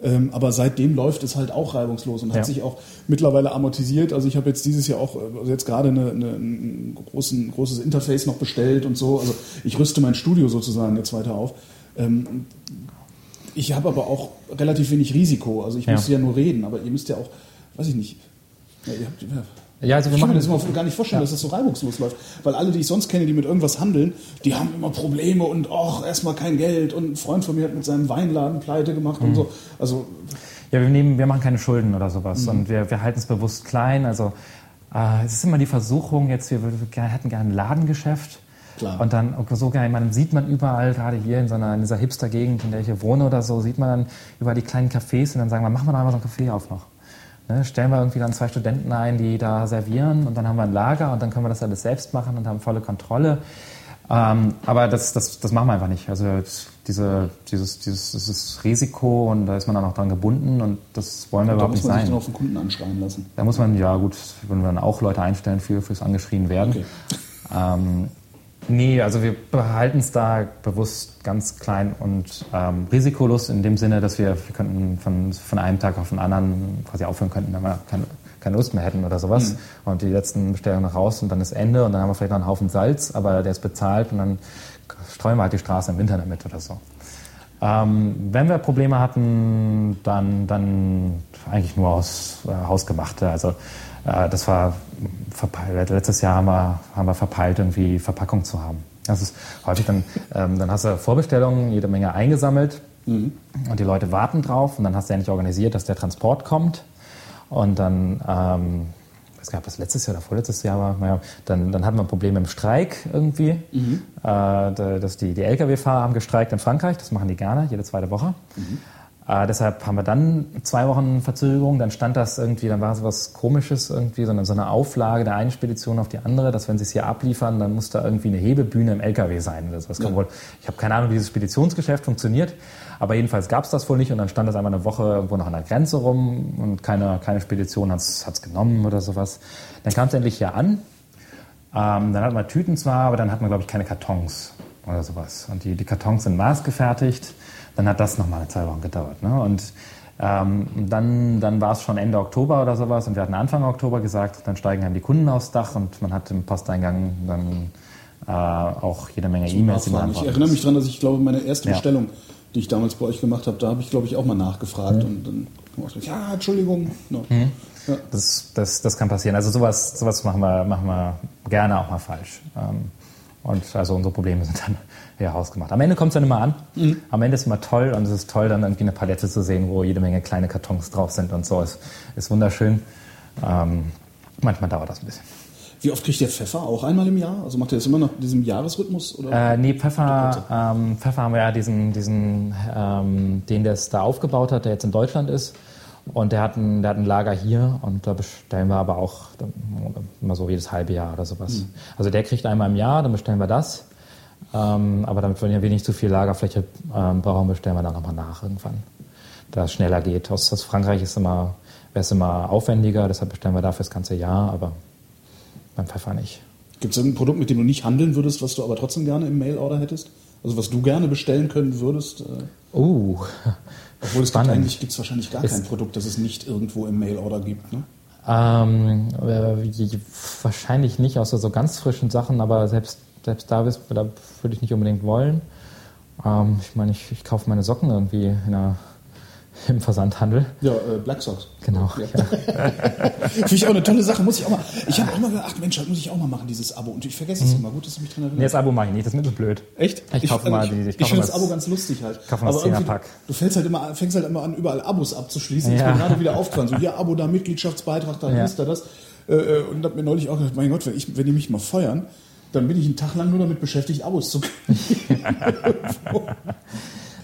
Ähm, aber seitdem läuft es halt auch reibungslos und Ja. hat sich auch mittlerweile amortisiert. Also ich habe jetzt dieses Jahr auch, äh, also jetzt gerade eine, eine, ein großen, großes Interface noch bestellt und so. Also ich rüste mein Studio sozusagen jetzt weiter auf. Ähm, ich habe aber auch relativ wenig Risiko. Also ich Ja. muss ja nur reden, aber ihr müsst ja auch, weiß ich nicht. Ja, ihr habt, ja. Ja, also wir ich kann mir machen das immer gar nicht vorstellen, dass das so reibungslos läuft. Weil alle, die ich sonst kenne, die mit irgendwas handeln, die haben immer Probleme und ach, erstmal kein Geld. Und ein Freund von mir hat mit seinem Weinladen pleite gemacht Mhm. und so. Also Ja, wir nehmen, wir machen keine Schulden oder sowas Mhm. und wir, wir halten es bewusst klein. Also äh, es ist immer die Versuchung, jetzt wir, wir gerne- hätten gerne ein Ladengeschäft. Klar. Und dann so geil, man sieht man überall, gerade hier in so einer in dieser Hipster-Gegend, in der ich hier wohne oder so, sieht man dann überall die kleinen Cafés und dann sagen wir, machen wir doch einmal so ein Café auf noch. Ne, stellen wir irgendwie dann zwei Studenten ein, die da servieren und dann haben wir ein Lager und dann können wir das alles selbst machen und haben volle Kontrolle. Ähm, aber das, das, das machen wir einfach nicht. Also diese, dieses, dieses, dieses Risiko und da ist man dann auch dran gebunden und das wollen wir da überhaupt muss nicht man sich sein. dann auf den Kunden anschreien lassen. Da muss man, ja gut, würden wir dann auch Leute einstellen für, fürs angeschrien werden. Okay. Ähm, nee, also wir behalten es da bewusst ganz klein und ähm, risikolos in dem Sinne, dass wir, wir könnten von, von einem Tag auf den anderen quasi aufhören könnten, wenn wir keine, keine Lust mehr hätten oder sowas. Und die letzten Bestellungen noch raus und dann ist Ende und dann haben wir vielleicht noch einen Haufen Salz, aber der ist bezahlt und dann streuen wir halt die Straße im Winter damit oder so. Ähm, wenn wir Probleme hatten, dann, dann eigentlich nur aus äh, Hausgemachte. Also das war verpeilt. Letztes Jahr haben wir, haben wir verpeilt, irgendwie Verpackung zu haben. Das ist häufig dann, ähm, dann hast du Vorbestellungen, jede Menge eingesammelt und die Leute warten drauf und dann hast du endlich organisiert, dass der Transport kommt und dann ähm, ich weiß gar nicht, ob das letztes Jahr oder vorletztes Jahr war, naja, dann, dann hatten wir ein Problem im Streik irgendwie. Äh, da- dass die, die Lkw-Fahrer haben gestreikt in Frankreich, das machen die gerne, jede zweite Woche. Äh, deshalb haben wir dann zwei Wochen Verzögerung, dann stand das irgendwie, dann war so was Komisches irgendwie, so eine, so eine Auflage der einen Spedition auf die andere, dass wenn sie es hier abliefern, dann muss da irgendwie eine Hebebühne im LKW sein oder so. Das kann Ja. ich habe keine Ahnung, wie dieses Speditionsgeschäft funktioniert, aber jedenfalls gab es das wohl nicht und dann stand das einmal eine Woche irgendwo noch an der Grenze rum und keine, keine Spedition hat es genommen oder sowas. Dann kam es endlich hier an, ähm, dann hat man Tüten zwar, aber dann hat man, glaube ich, keine Kartons oder sowas. Und die, die Kartons sind maßgefertigt. Dann hat das nochmal zwei Wochen gedauert. Ne? Und ähm, dann, dann war es schon Ende Oktober oder sowas und wir hatten Anfang Oktober gesagt, dann steigen dann die Kunden aufs Dach und man hat im Posteingang dann äh, auch jede Menge E-Mails, Nachfragen. Ich erinnere mich daran, dass ich glaube, meine erste Ja. Bestellung, die ich damals bei euch gemacht habe, da habe ich glaube ich auch mal nachgefragt und dann ja, Entschuldigung. No. Mhm. Ja. Das, das, das kann passieren. Also sowas, sowas machen, wir, machen wir gerne auch mal falsch. Ähm, und also unsere Probleme sind dann ja hausgemacht. Am Ende kommt es dann immer an. Am Ende ist immer toll und es ist toll, dann irgendwie eine Palette zu sehen, wo jede Menge kleine Kartons drauf sind und so. Es ist wunderschön. Ähm, manchmal dauert das ein bisschen. Wie oft kriegt ihr Pfeffer? Auch einmal im Jahr? Also macht ihr das immer nach diesem Jahresrhythmus? Oder? Äh, nee, Pfeffer, ähm, Pfeffer haben wir ja diesen, diesen ähm, den der es da aufgebaut hat, der jetzt in Deutschland ist. Und der hat, ein, der hat ein Lager hier und da bestellen wir aber auch immer so jedes halbe Jahr oder sowas. Also der kriegt einmal im Jahr, dann bestellen wir das. Ähm, aber damit wir wenig zu viel Lagerfläche ähm, brauchen, bestellen wir dann nochmal nach irgendwann. Da es schneller geht. Aus, aus Frankreich ist immer, wäre es immer aufwendiger, deshalb bestellen wir dafür das ganze Jahr, aber beim Pfeffer nicht. Gibt es irgendein Produkt, mit dem du nicht handeln würdest, was du aber trotzdem gerne im Mail-Order hättest? Also was du gerne bestellen können würdest? Äh, Uh, obwohl es gibt Spannend. eigentlich gibt es wahrscheinlich gar Ist- kein Produkt, das es nicht irgendwo im Mail-Order gibt. Ne? Ähm, äh, wahrscheinlich nicht, außer so ganz frischen Sachen, aber selbst, selbst da, da würde ich nicht unbedingt wollen. Ähm, ich meine, ich, ich kaufe meine Socken irgendwie in einer im Versandhandel. Ja, äh, Black Socks. Genau. Ja. Finde ich auch eine tolle Sache. Muss ich auch mal. Ich habe auch mal gedacht, Mensch, das muss ich auch mal machen, dieses Abo. Und ich vergesse es mhm. immer. Gut, dass du mich dran erinnerst. Nee, das Abo mache ich nicht. Das ist mir so blöd. Echt? Ich kaufe mal die. Ich, ich finde das Abo ganz lustig halt. Ich kaufe mal das Zehnerpack. Du fängst halt immer, fängst halt immer an, überall Abos abzuschließen. Ja. Ich bin gerade wieder aufgefallen. So, hier Abo, da Mitgliedschaftsbeitrag, da ja. ist da das. Äh, äh, und hab mir neulich auch gedacht, mein Gott, wenn, ich, wenn die mich mal feuern, dann bin ich einen Tag lang nur damit beschäftigt, Abos zu kriegen.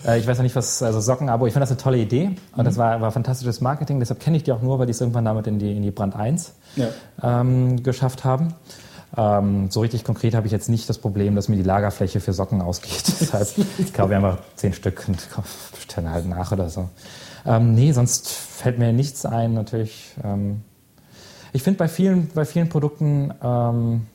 Äh, ich weiß noch nicht, was, also Sockenabo, ich finde das eine tolle Idee und mhm. das war, war fantastisches Marketing, deshalb kenne ich die auch nur, weil die es irgendwann damit in die, in die Brand 1 ja. ähm, geschafft haben. Ähm, so richtig konkret habe ich jetzt nicht das Problem, dass mir die Lagerfläche für Socken ausgeht. Deshalb ich kaufe ich einfach zehn Stück und bestelle halt nach oder so. Ähm, nee, sonst fällt mir nichts ein, natürlich. Ähm, ich finde bei vielen, bei vielen Produkten, ähm,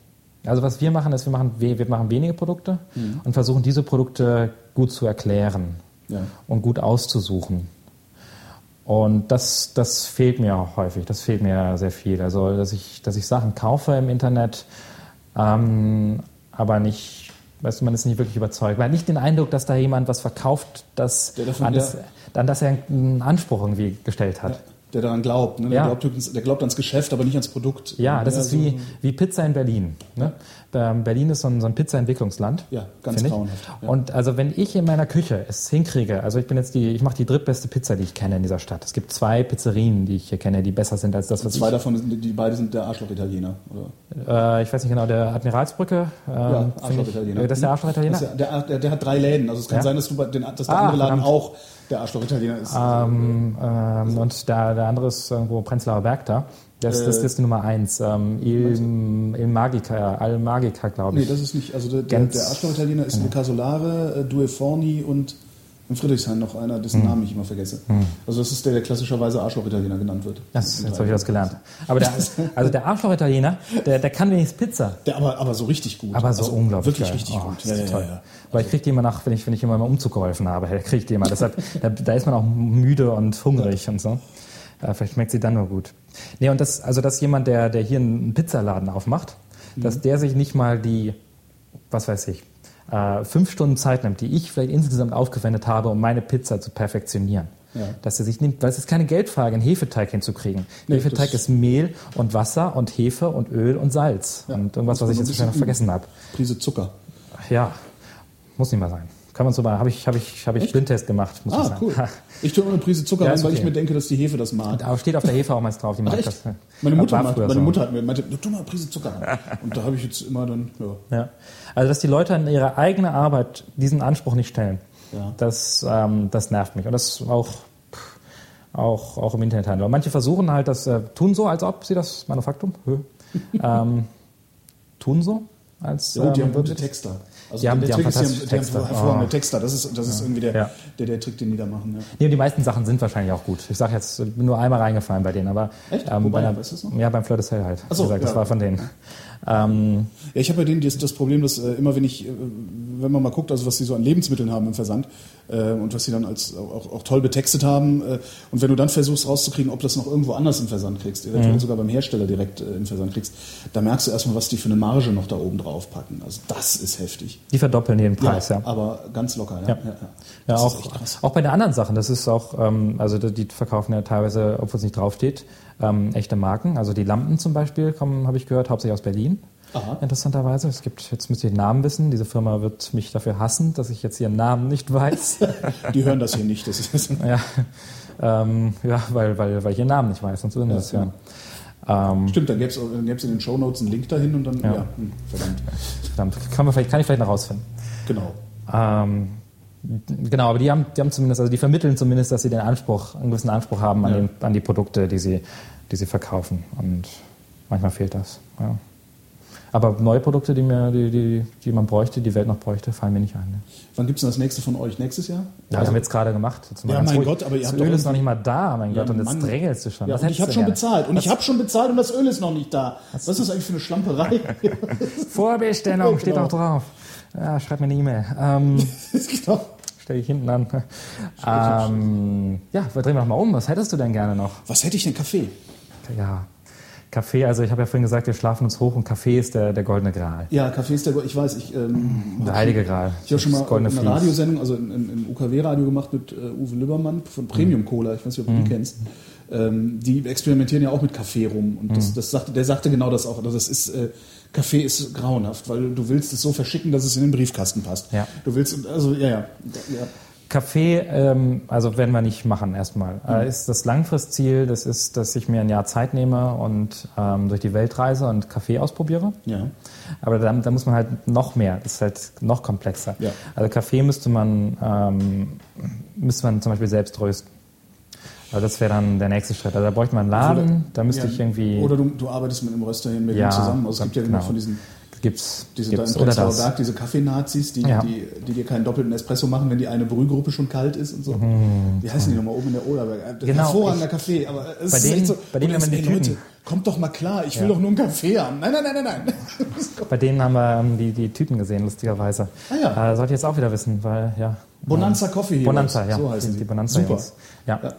also was wir machen, ist, wir machen, wir machen wenige Produkte mhm. und versuchen diese Produkte gut zu erklären ja. und gut auszusuchen. Und das, das fehlt mir auch häufig, das fehlt mir sehr viel. Also, dass ich, dass ich Sachen kaufe im Internet, ähm, aber nicht, weißt du, man ist nicht wirklich überzeugt. Man hat nicht den Eindruck, dass da jemand was verkauft, das, an, das, an das er einen Anspruch irgendwie gestellt hat. Ja der daran glaubt. Ne? Der, ja. glaubt der, glaubt ans Geschäft, aber nicht ans Produkt. Ja, das ist wie, wie Pizza in Berlin. Ne? Ähm, Berlin ist so ein, so ein Pizza-Entwicklungsland. Ja, ganz grauenhaft. Ja. Und also wenn ich in meiner Küche es hinkriege, also ich bin jetzt die, ich mache die drittbeste Pizza, die ich kenne in dieser Stadt. Es gibt zwei Pizzerien, die ich hier kenne, die besser sind als das, was zwei ich... Zwei davon, die beide sind der Arschloch-Italiener, Äh, ich weiß nicht genau, der Admiralsbrücke. Ähm, ja, Arschloch-Italiener. Das ist der Arschloch-Italiener? Der, der, der, hat drei Läden. Also es kann ja? sein, dass, du den, dass der ah, andere Laden auch der Arschloch-Italiener ist. Ähm, ähm, und der, der andere ist irgendwo Prenzlauer Berg da. Das, das, ist die Nummer eins. Ähm, Il, Il Magica, Al Magica, glaube ich. Nee, das ist nicht. Also der, der, der Arschloch-Italiener ist ja. Casolare, äh, Due Forni und in Friedrichshain noch einer, dessen hm. Namen ich immer vergesse. Hm. Also das ist der, der klassischerweise Arschloch-Italiener genannt wird. Das, jetzt habe ich das gelernt. Aber der, also der Arschloch-Italiener, der, der kann wenigstens Pizza. Der aber, aber so richtig gut. Aber so also unglaublich Wirklich geil. richtig oh, gut. Ja, ja, toll. Ja, Weil ich kriege die immer nach, wenn ich, wenn ich immer im Umzug geholfen habe, kriege ich die immer. Deshalb, da, da, ist man auch müde und hungrig und so. Vielleicht schmeckt sie dann nur gut. Nee, und das, also dass jemand, der, der hier einen Pizzaladen aufmacht, mhm. dass der sich nicht mal die, was weiß ich, äh, fünf Stunden Zeit nimmt, die ich vielleicht insgesamt aufgewendet habe, um meine Pizza zu perfektionieren. Ja. Dass er sich nimmt, weil es ist keine Geldfrage, einen Hefeteig hinzukriegen. Nee, Hefeteig ist Mehl und Wasser und Hefe und Öl und Salz ja. und irgendwas, was ich jetzt wahrscheinlich noch vergessen habe. Prise Zucker. Ja, muss nicht mal sein. Kann man so mal, habe ich, habe ich, habe ich Blindtest gemacht, muss ah, ich sagen. cool. Ich tue immer eine Prise Zucker ja, rein, weil ich mir denke, dass die Hefe das mag. Da steht auf der Hefe auch meist drauf, die mag Ach, das. Meine Mutter, macht, meine so. Mutter hat mir meinte, tu mal eine Prise Zucker rein. Und da habe ich jetzt immer dann, ja. ja. Also, dass die Leute in ihrer eigenen Arbeit diesen Anspruch nicht stellen, ja. das, ähm, das nervt mich. Und das auch, auch, auch im Internethandel. Und manche versuchen halt, das äh, tun so, als ob sie das Manufaktum ähm, tun so, als ja, die ähm, haben gute Texter. Also die haben, die haben fantastische die haben, die haben hervorragende oh. Texter. Das ist, das ist ja. irgendwie der, ja. der, der Trick, den die da machen. Ja. Nee, die meisten Sachen sind wahrscheinlich auch gut. Ich sage jetzt, bin nur einmal reingefallen bei denen, aber Echt? Ähm, Wobei, einer, ist das noch? Ja, beim Fleur de Sel halt. Ach so, gesagt, Das war von denen. Ähm, ja, ich habe bei denen das, das Problem, dass äh, immer wenn ich, äh, wenn man mal guckt, also was sie so an Lebensmitteln haben im Versand äh, und was sie dann als auch, auch toll betextet haben äh, und wenn du dann versuchst rauszukriegen, ob das noch irgendwo anders im Versand kriegst, eventuell mhm. sogar beim Hersteller direkt äh, im Versand kriegst, da merkst du erstmal, was die für eine Marge noch da oben drauf packen. Also das ist heftig. Die verdoppeln den Preis, ja. ja. Aber ganz locker, ja. Ja, ja, ja auch, auch bei den anderen Sachen, das ist auch, ähm, also die verkaufen ja teilweise, obwohl es nicht draufsteht, ähm, echte Marken. Also die Lampen zum Beispiel kommen, habe ich gehört, hauptsächlich aus Berlin. Aha. Interessanterweise. Es gibt, jetzt müsst ihr den Namen wissen. Diese Firma wird mich dafür hassen, dass ich jetzt ihren Namen nicht weiß. die hören das hier nicht. Das ist ja, ähm, ja weil, weil, weil ich ihren Namen nicht weiß, sonst würden sie das hören. Ähm, Stimmt, dann gäbe es in den Show Notes einen Link dahin und dann, ja, ja hm, verdammt. Verdammt, kann, man vielleicht, kann ich vielleicht noch rausfinden. Genau. Ähm, genau, aber die haben, die haben zumindest, also die vermitteln zumindest, dass sie den Anspruch, einen gewissen Anspruch haben an, ja. den, an die Produkte, die sie, die sie verkaufen. Und manchmal fehlt das. Ja. Aber neue Produkte, die, mir, die, die, die man bräuchte, die Welt noch bräuchte, fallen mir nicht ein. Ne? Wann gibt es das nächste von euch? Nächstes Jahr? Ja, also, haben wir jetzt gerade gemacht. ja, mein ruhig. Gott, aber ihr das habt Öl ist noch nicht mal da, mein ja, Gott, und jetzt Mann. drängelst du schon. Ja, ich habe schon gerne? bezahlt. Und Was? ich habe schon bezahlt und das Öl ist noch nicht da. Was, Was ist das eigentlich für eine Schlamperei? Vorbestellung, steht genau. auch drauf. Ja, schreib mir eine E-Mail. Ähm, genau. Stell dich hinten an. Ähm, ja, drehen wir noch mal um. Was hättest du denn gerne noch? Was hätte ich denn? Kaffee? Ja. Kaffee, also ich habe ja vorhin gesagt, wir schlafen uns hoch und Kaffee ist der, der goldene Gral. Ja, Kaffee ist der, ich weiß, ich. Ähm, der heilige Gral. Ich habe schon mal goldene eine Vlies. Radiosendung, also im UKW-Radio gemacht mit äh, Uwe Lübbermann von Premium Cola, ich weiß nicht, ob du die kennst. Ähm, die experimentieren ja auch mit Kaffee rum und das, das sagte, der sagte genau das auch. Also das ist, äh, Kaffee ist grauenhaft, weil du willst es so verschicken, dass es in den Briefkasten passt. Ja. Du willst, also ja, ja. ja. Kaffee, ähm, also werden wir nicht machen erstmal. Äh, ist das Langfristziel, das ist, dass ich mir ein Jahr Zeit nehme und ähm, durch die Welt reise und Kaffee ausprobiere. ja. Aber da, da muss man halt noch mehr, das ist halt noch komplexer. Ja. Also Kaffee müsste man, ähm, müsste man zum Beispiel selbst rösten. Also das wäre dann der nächste Schritt. Also da bräuchte man einen Laden, da müsste ja. ich irgendwie... Oder du, du arbeitest mit einem Röster hier in Berlin Ja, zusammen. Also es gibt ja genau. immer von diesen, gibt's, diese gibt's da im oder. Berg, diese Kaffeenazis, die, Ja. die, die dir keinen doppelten Espresso machen, wenn die eine Brühgruppe schon kalt ist und so. Wie heißen die nochmal oben in der Oderberg? Äh. Genau, Hervorragender Kaffee, aber es bei ist denen- echt so. bei denen haben wir die. Leute, kommt doch mal klar, ich will doch nur einen Kaffee haben. Nein, nein, nein, nein, nein. Bei denen haben wir ähm, die, die Tüten gesehen, lustigerweise. Ah ja. Äh, sollte ich jetzt auch wieder wissen, weil, ja. Bonanza Coffee Heroes, Bonanza, ja. so heißen die, die Bonanza Super. Ja. Ja.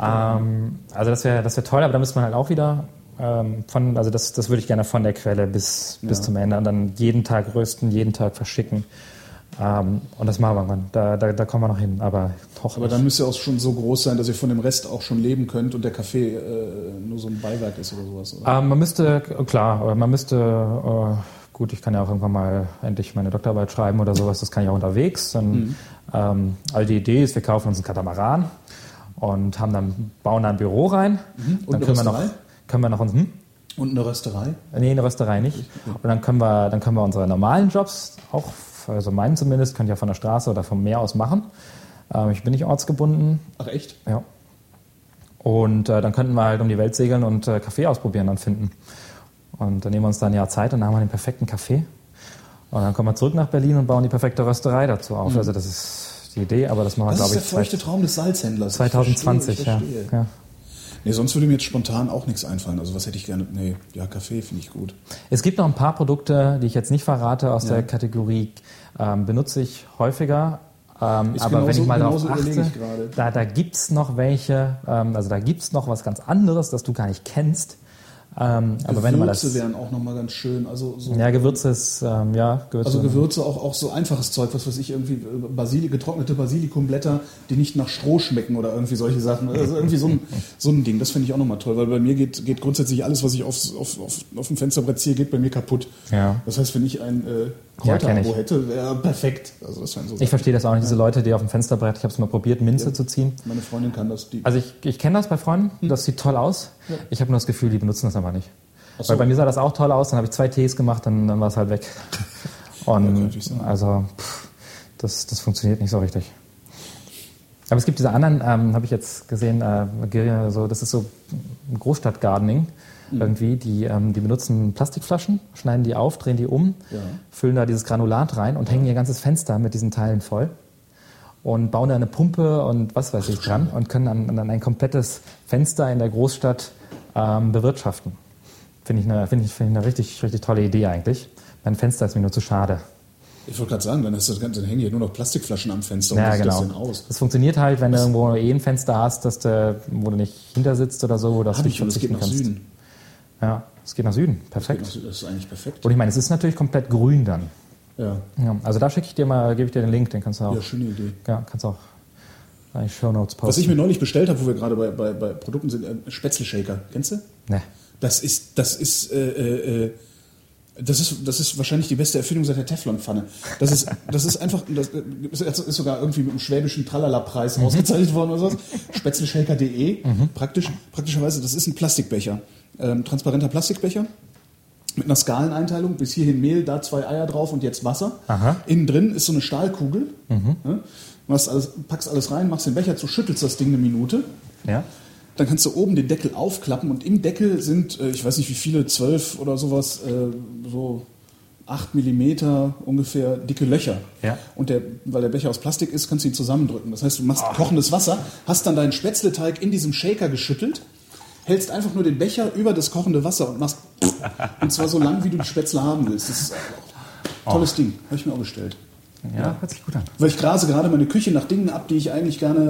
Ähm, also das wäre das wär toll, aber da müsste man halt auch wieder ähm, von, also das, das würde ich gerne von der Quelle bis, bis Ja. zum Ende und dann jeden Tag rösten, jeden Tag verschicken. Ähm, und das machen wir irgendwann. Da, da, da kommen wir noch hin, aber doch aber nicht. dann müsst ihr auch schon so groß sein, dass ihr von dem Rest auch schon leben könnt und der Kaffee äh, nur so ein Beiwerk ist oder sowas. Oder? Ähm, man müsste, klar, aber man müsste, äh, gut, ich kann ja auch irgendwann mal endlich meine Doktorarbeit schreiben oder sowas, das kann ich auch unterwegs. Dann, Mhm. ähm, also die Idee ist, wir kaufen uns einen Katamaran und haben dann, bauen da ein Büro rein. Mhm. Und Dann eine können wir noch, Rösterei? können wir noch uns, hm? Und eine Rösterei? Nee, eine Rösterei nicht. Und dann können wir, dann können wir unsere normalen Jobs auch, also meinen zumindest, könnt ihr von der Straße oder vom Meer aus machen. Ähm, ich bin nicht ortsgebunden. Ach echt? Ja. Und äh, dann könnten wir halt um die Welt segeln und äh, Kaffee ausprobieren und finden. Und dann nehmen wir uns da ein Jahr Zeit und dann haben wir den perfekten Kaffee. Und dann kommen wir zurück nach Berlin und bauen die perfekte Rösterei dazu auf. Also das ist die Idee, aber das machen wir, Mhm. Das ist glaube der ich, feuchte Traum des Salzhändlers. Ich 2020. verstehe, ich ja. verstehe. ja. Nee, sonst würde mir jetzt spontan auch nichts einfallen. Also was hätte ich gerne? Nee, ja, Kaffee finde ich gut. Es gibt noch ein paar Produkte, die ich jetzt nicht verrate aus Ja. der Kategorie, ähm, benutze ich häufiger. Ähm, Ist aber wenn genauso- ich mal darauf achte, ich gerade. da, da gibt es noch welche, ähm, also da gibt es noch was ganz anderes, das du gar nicht kennst. Ähm, aber wenn mal das. Gewürze wären auch nochmal ganz schön. Also so Ja, Gewürze ist, ähm, ja, Gewürze. Also Gewürze, auch, auch so einfaches Zeug, was weiß ich, irgendwie äh, Basili, getrocknete Basilikumblätter, die nicht nach Stroh schmecken oder irgendwie solche Sachen. Also irgendwie so ein, so ein Ding, das finde ich auch nochmal toll, weil bei mir geht, geht grundsätzlich alles, was ich aufs, auf, auf, auf dem Fensterbrett ziehe, geht bei mir kaputt. Ja. Das heißt, wenn ich ein äh, Ja, Kräuterabo ich. hätte, wäre perfekt. Also das so ich verstehe das auch nicht, diese Leute, die auf dem Fensterbrett, ich habe es mal probiert, Minze zu ziehen. Meine Freundin kann das. Also ich, ich kenne das bei Freunden, Hm. das sieht toll aus. Ich habe nur das Gefühl, die benutzen das aber nicht. So. Weil bei mir sah das auch toll aus, dann habe ich zwei Tees gemacht, dann, dann war es halt weg. Und sein. also pff, das, das funktioniert nicht so richtig. Aber es gibt diese anderen, ähm, habe ich jetzt gesehen, äh, so, das ist so Großstadtgardening Hm. irgendwie, die, ähm, die benutzen Plastikflaschen, schneiden die auf, drehen die um, Ja. füllen da dieses Granulat rein und hängen ihr ganzes Fenster mit diesen Teilen voll und bauen da eine Pumpe und was weiß ich dran und können dann, dann ein komplettes Fenster in der Großstadt ähm, bewirtschaften. Finde ich, eine, finde ich, finde ich eine richtig, richtig tolle Idee eigentlich. Mein Fenster ist mir nur zu schade. ich wollte gerade sagen, dann, hast du das Ganze, dann hängen hier nur noch Plastikflaschen am Fenster. Ja, wie sieht genau. das denn aus? Das funktioniert halt, wenn du irgendwo eh ein Fenster hast, dass du, wo du nicht hinter sitzt oder so, wo du und es geht verzichten nach kannst. Süden. Ja, es geht nach Süden. Perfekt. nach Süden. Das ist eigentlich perfekt. Und ich meine, es ist natürlich komplett grün dann. Ja, Ja, also da schicke ich dir mal, gebe ich dir den Link, den kannst du auch. ja schöne Idee. Ja, kannst auch in die Show Notes posten. Was ich mir neulich bestellt habe, wo wir gerade bei, bei, bei Produkten sind, äh, Spätzle-Shaker. Kennst du? ne. Das ist, das ist, äh, äh, äh, das ist, das ist wahrscheinlich die beste Erfindung seit der Teflonpfanne. Das ist, das ist einfach, das ist ist sogar irgendwie mit einem schwäbischen Tralala-Preis Mhm. ausgezeichnet worden oder sowas. Spätzleshaker.de. Praktisch, praktischerweise, das ist ein Plastikbecher. Ähm, transparenter Plastikbecher. Mit einer Skaleneinteilung, bis hierhin Mehl, da zwei Eier drauf und jetzt Wasser. Aha. Innen drin ist so eine Stahlkugel. Mhm. Machst alles, packst alles rein, machst den Becher zu, schüttelst das Ding eine Minute. Ja? Dann kannst du oben den Deckel aufklappen und im Deckel sind, äh, ich weiß nicht wie viele, zwölf oder sowas, äh, so acht Millimeter ungefähr dicke Löcher. Ja. Und der, weil der Becher aus Plastik ist, kannst du ihn zusammendrücken. Das heißt, du machst kochendes Wasser, hast dann deinen Spätzleteig in diesem Shaker geschüttelt, hältst einfach nur den Becher über das kochende Wasser und machst und zwar so lang, wie du die Spätzle haben willst. Das ist ein tolles Ding. Habe ich mir auch bestellt. Ja, hört sich gut an. Weil ich grase gerade meine Küche nach Dingen ab, die ich eigentlich gerne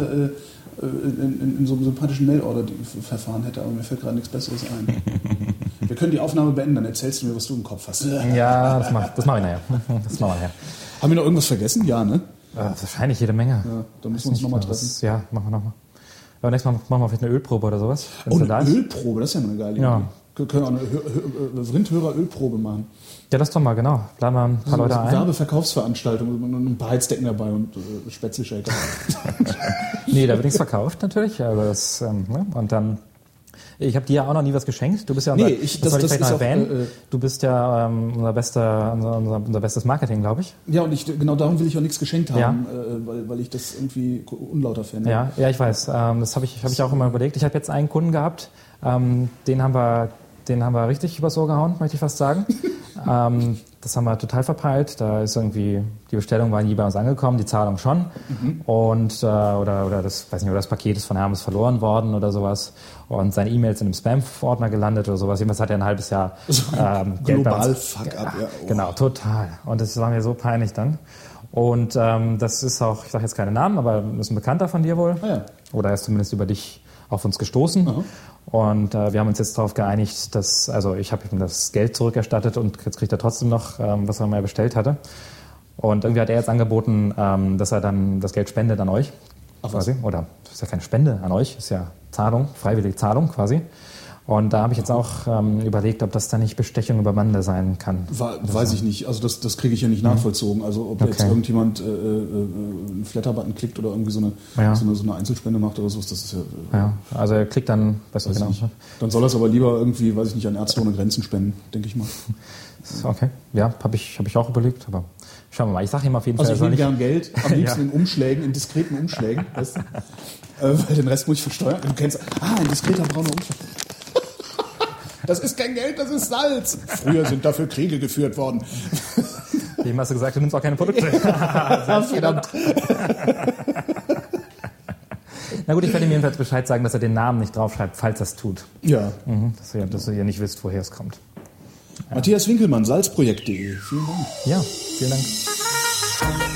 äh, äh, in, in, in so einem sympathischen Mail-Order-Verfahren hätte, aber mir fällt gerade nichts Besseres ein. Wir können die Aufnahme beenden, dann erzählst du mir, was du im Kopf hast. Ja, das mache das mach ich nachher. Das machen wir nachher. Haben wir noch irgendwas vergessen? Ja, ne? Äh, wahrscheinlich jede Menge. Ja, dann müssen wir uns nochmal treffen. Das- Ja, machen wir nochmal. Aber nächstes Mal machen wir vielleicht eine Ölprobe oder sowas. Oh, da eine ist. Ölprobe, das ist ja mal eine geile Ja. Wir können auch eine Hö- Hö- Rindhörer-Ölprobe machen. Ja, das doch mal, genau. Laden wir ein paar Leute So ein. Werbeverkaufsveranstaltung und ein paar Heizdecken dabei und äh, Spätzle-Shaker. Nee, da wird nichts verkauft natürlich. Also das, ähm, ne? Und dann, ich habe dir ja auch noch nie was geschenkt. Du bist ja unser, Nee, ich- das- das vielleicht noch ist auch, erwähnen. äh, äh, du bist ja ähm, unser, bester, unser, unser, unser bestes Marketing, glaube ich. ja, und ich, genau darum will ich auch nichts geschenkt haben, Ja. äh, weil, weil ich das irgendwie unlauter fände. Ja, ja, ich weiß. Ähm, das habe ich, hab ich auch immer überlegt. Ich habe jetzt einen Kunden gehabt, ähm, den haben wir, den haben wir richtig übers Ohr gehauen, möchte ich fast sagen. ähm, das haben wir total verpeilt. Da ist irgendwie die Bestellung war nie bei uns angekommen, die Zahlung schon. Und äh, oder oder das weiß nicht, oder das Paket ist von Hermes verloren worden oder sowas. Und seine E-Mails sind im Spam-Ordner gelandet oder sowas. Jedenfalls hat er ein halbes Jahr ähm, Geld Global uns. Fuck-up, ja. Oh. Genau, total. Und das war mir so peinlich dann. Und ähm, das ist auch, ich sage jetzt keine Namen, aber ist ein Bekannter von dir wohl. Ah ja. Oder er ist zumindest über dich auf uns gestoßen. Und äh, wir haben uns jetzt darauf geeinigt, dass, also ich habe ihm das Geld zurückerstattet und jetzt kriegt er trotzdem noch, ähm, was er mal bestellt hatte. Und irgendwie hat er jetzt angeboten, ähm, dass er dann das Geld spendet an euch. Ach was. quasi. Oder das ist ja keine Spende an euch, ist ja Zahlung, freiwillige Zahlung quasi. Und da habe ich jetzt auch ähm, überlegt, ob das dann nicht Bestechung über Bande sein kann. War, weiß ich nicht. Also das, das kriege ich ja nicht nachvollzogen. Also ob jetzt Mhm. Okay. irgendjemand äh, äh, einen Flatterbutton klickt oder irgendwie so eine, Ja. so eine, so eine Einzelspende macht oder so, das ist ja... äh, Ja, also er klickt dann, weißt du weiß genau. ich. Dann soll er es aber lieber irgendwie, weiß ich nicht, an Ärzte ohne Grenzen spenden, denke ich mal. Okay, ja, habe ich, hab ich auch überlegt, aber schauen wir mal. Ich sage ihm auf jeden Also Fall, ich er soll nehme gern Geld, am liebsten Ja. in Umschlägen, in diskreten Umschlägen, weißt du? äh, weil den Rest muss ich versteuern. Du kennst, ah, ein diskreter brauner Umschlag. Das ist kein Geld, das ist Salz. Früher sind dafür Kriege geführt worden. Dem hast du gesagt, du nimmst auch keine Produkte. Verdammt. Na gut, ich werde ihm jedenfalls Bescheid sagen, dass er den Namen nicht draufschreibt, falls er es tut. Ja. Mhm, dass, ihr, dass ihr nicht wisst, woher es kommt. Matthias Winkelmann, salzprojekt.de. Vielen Dank. Ja, vielen Dank.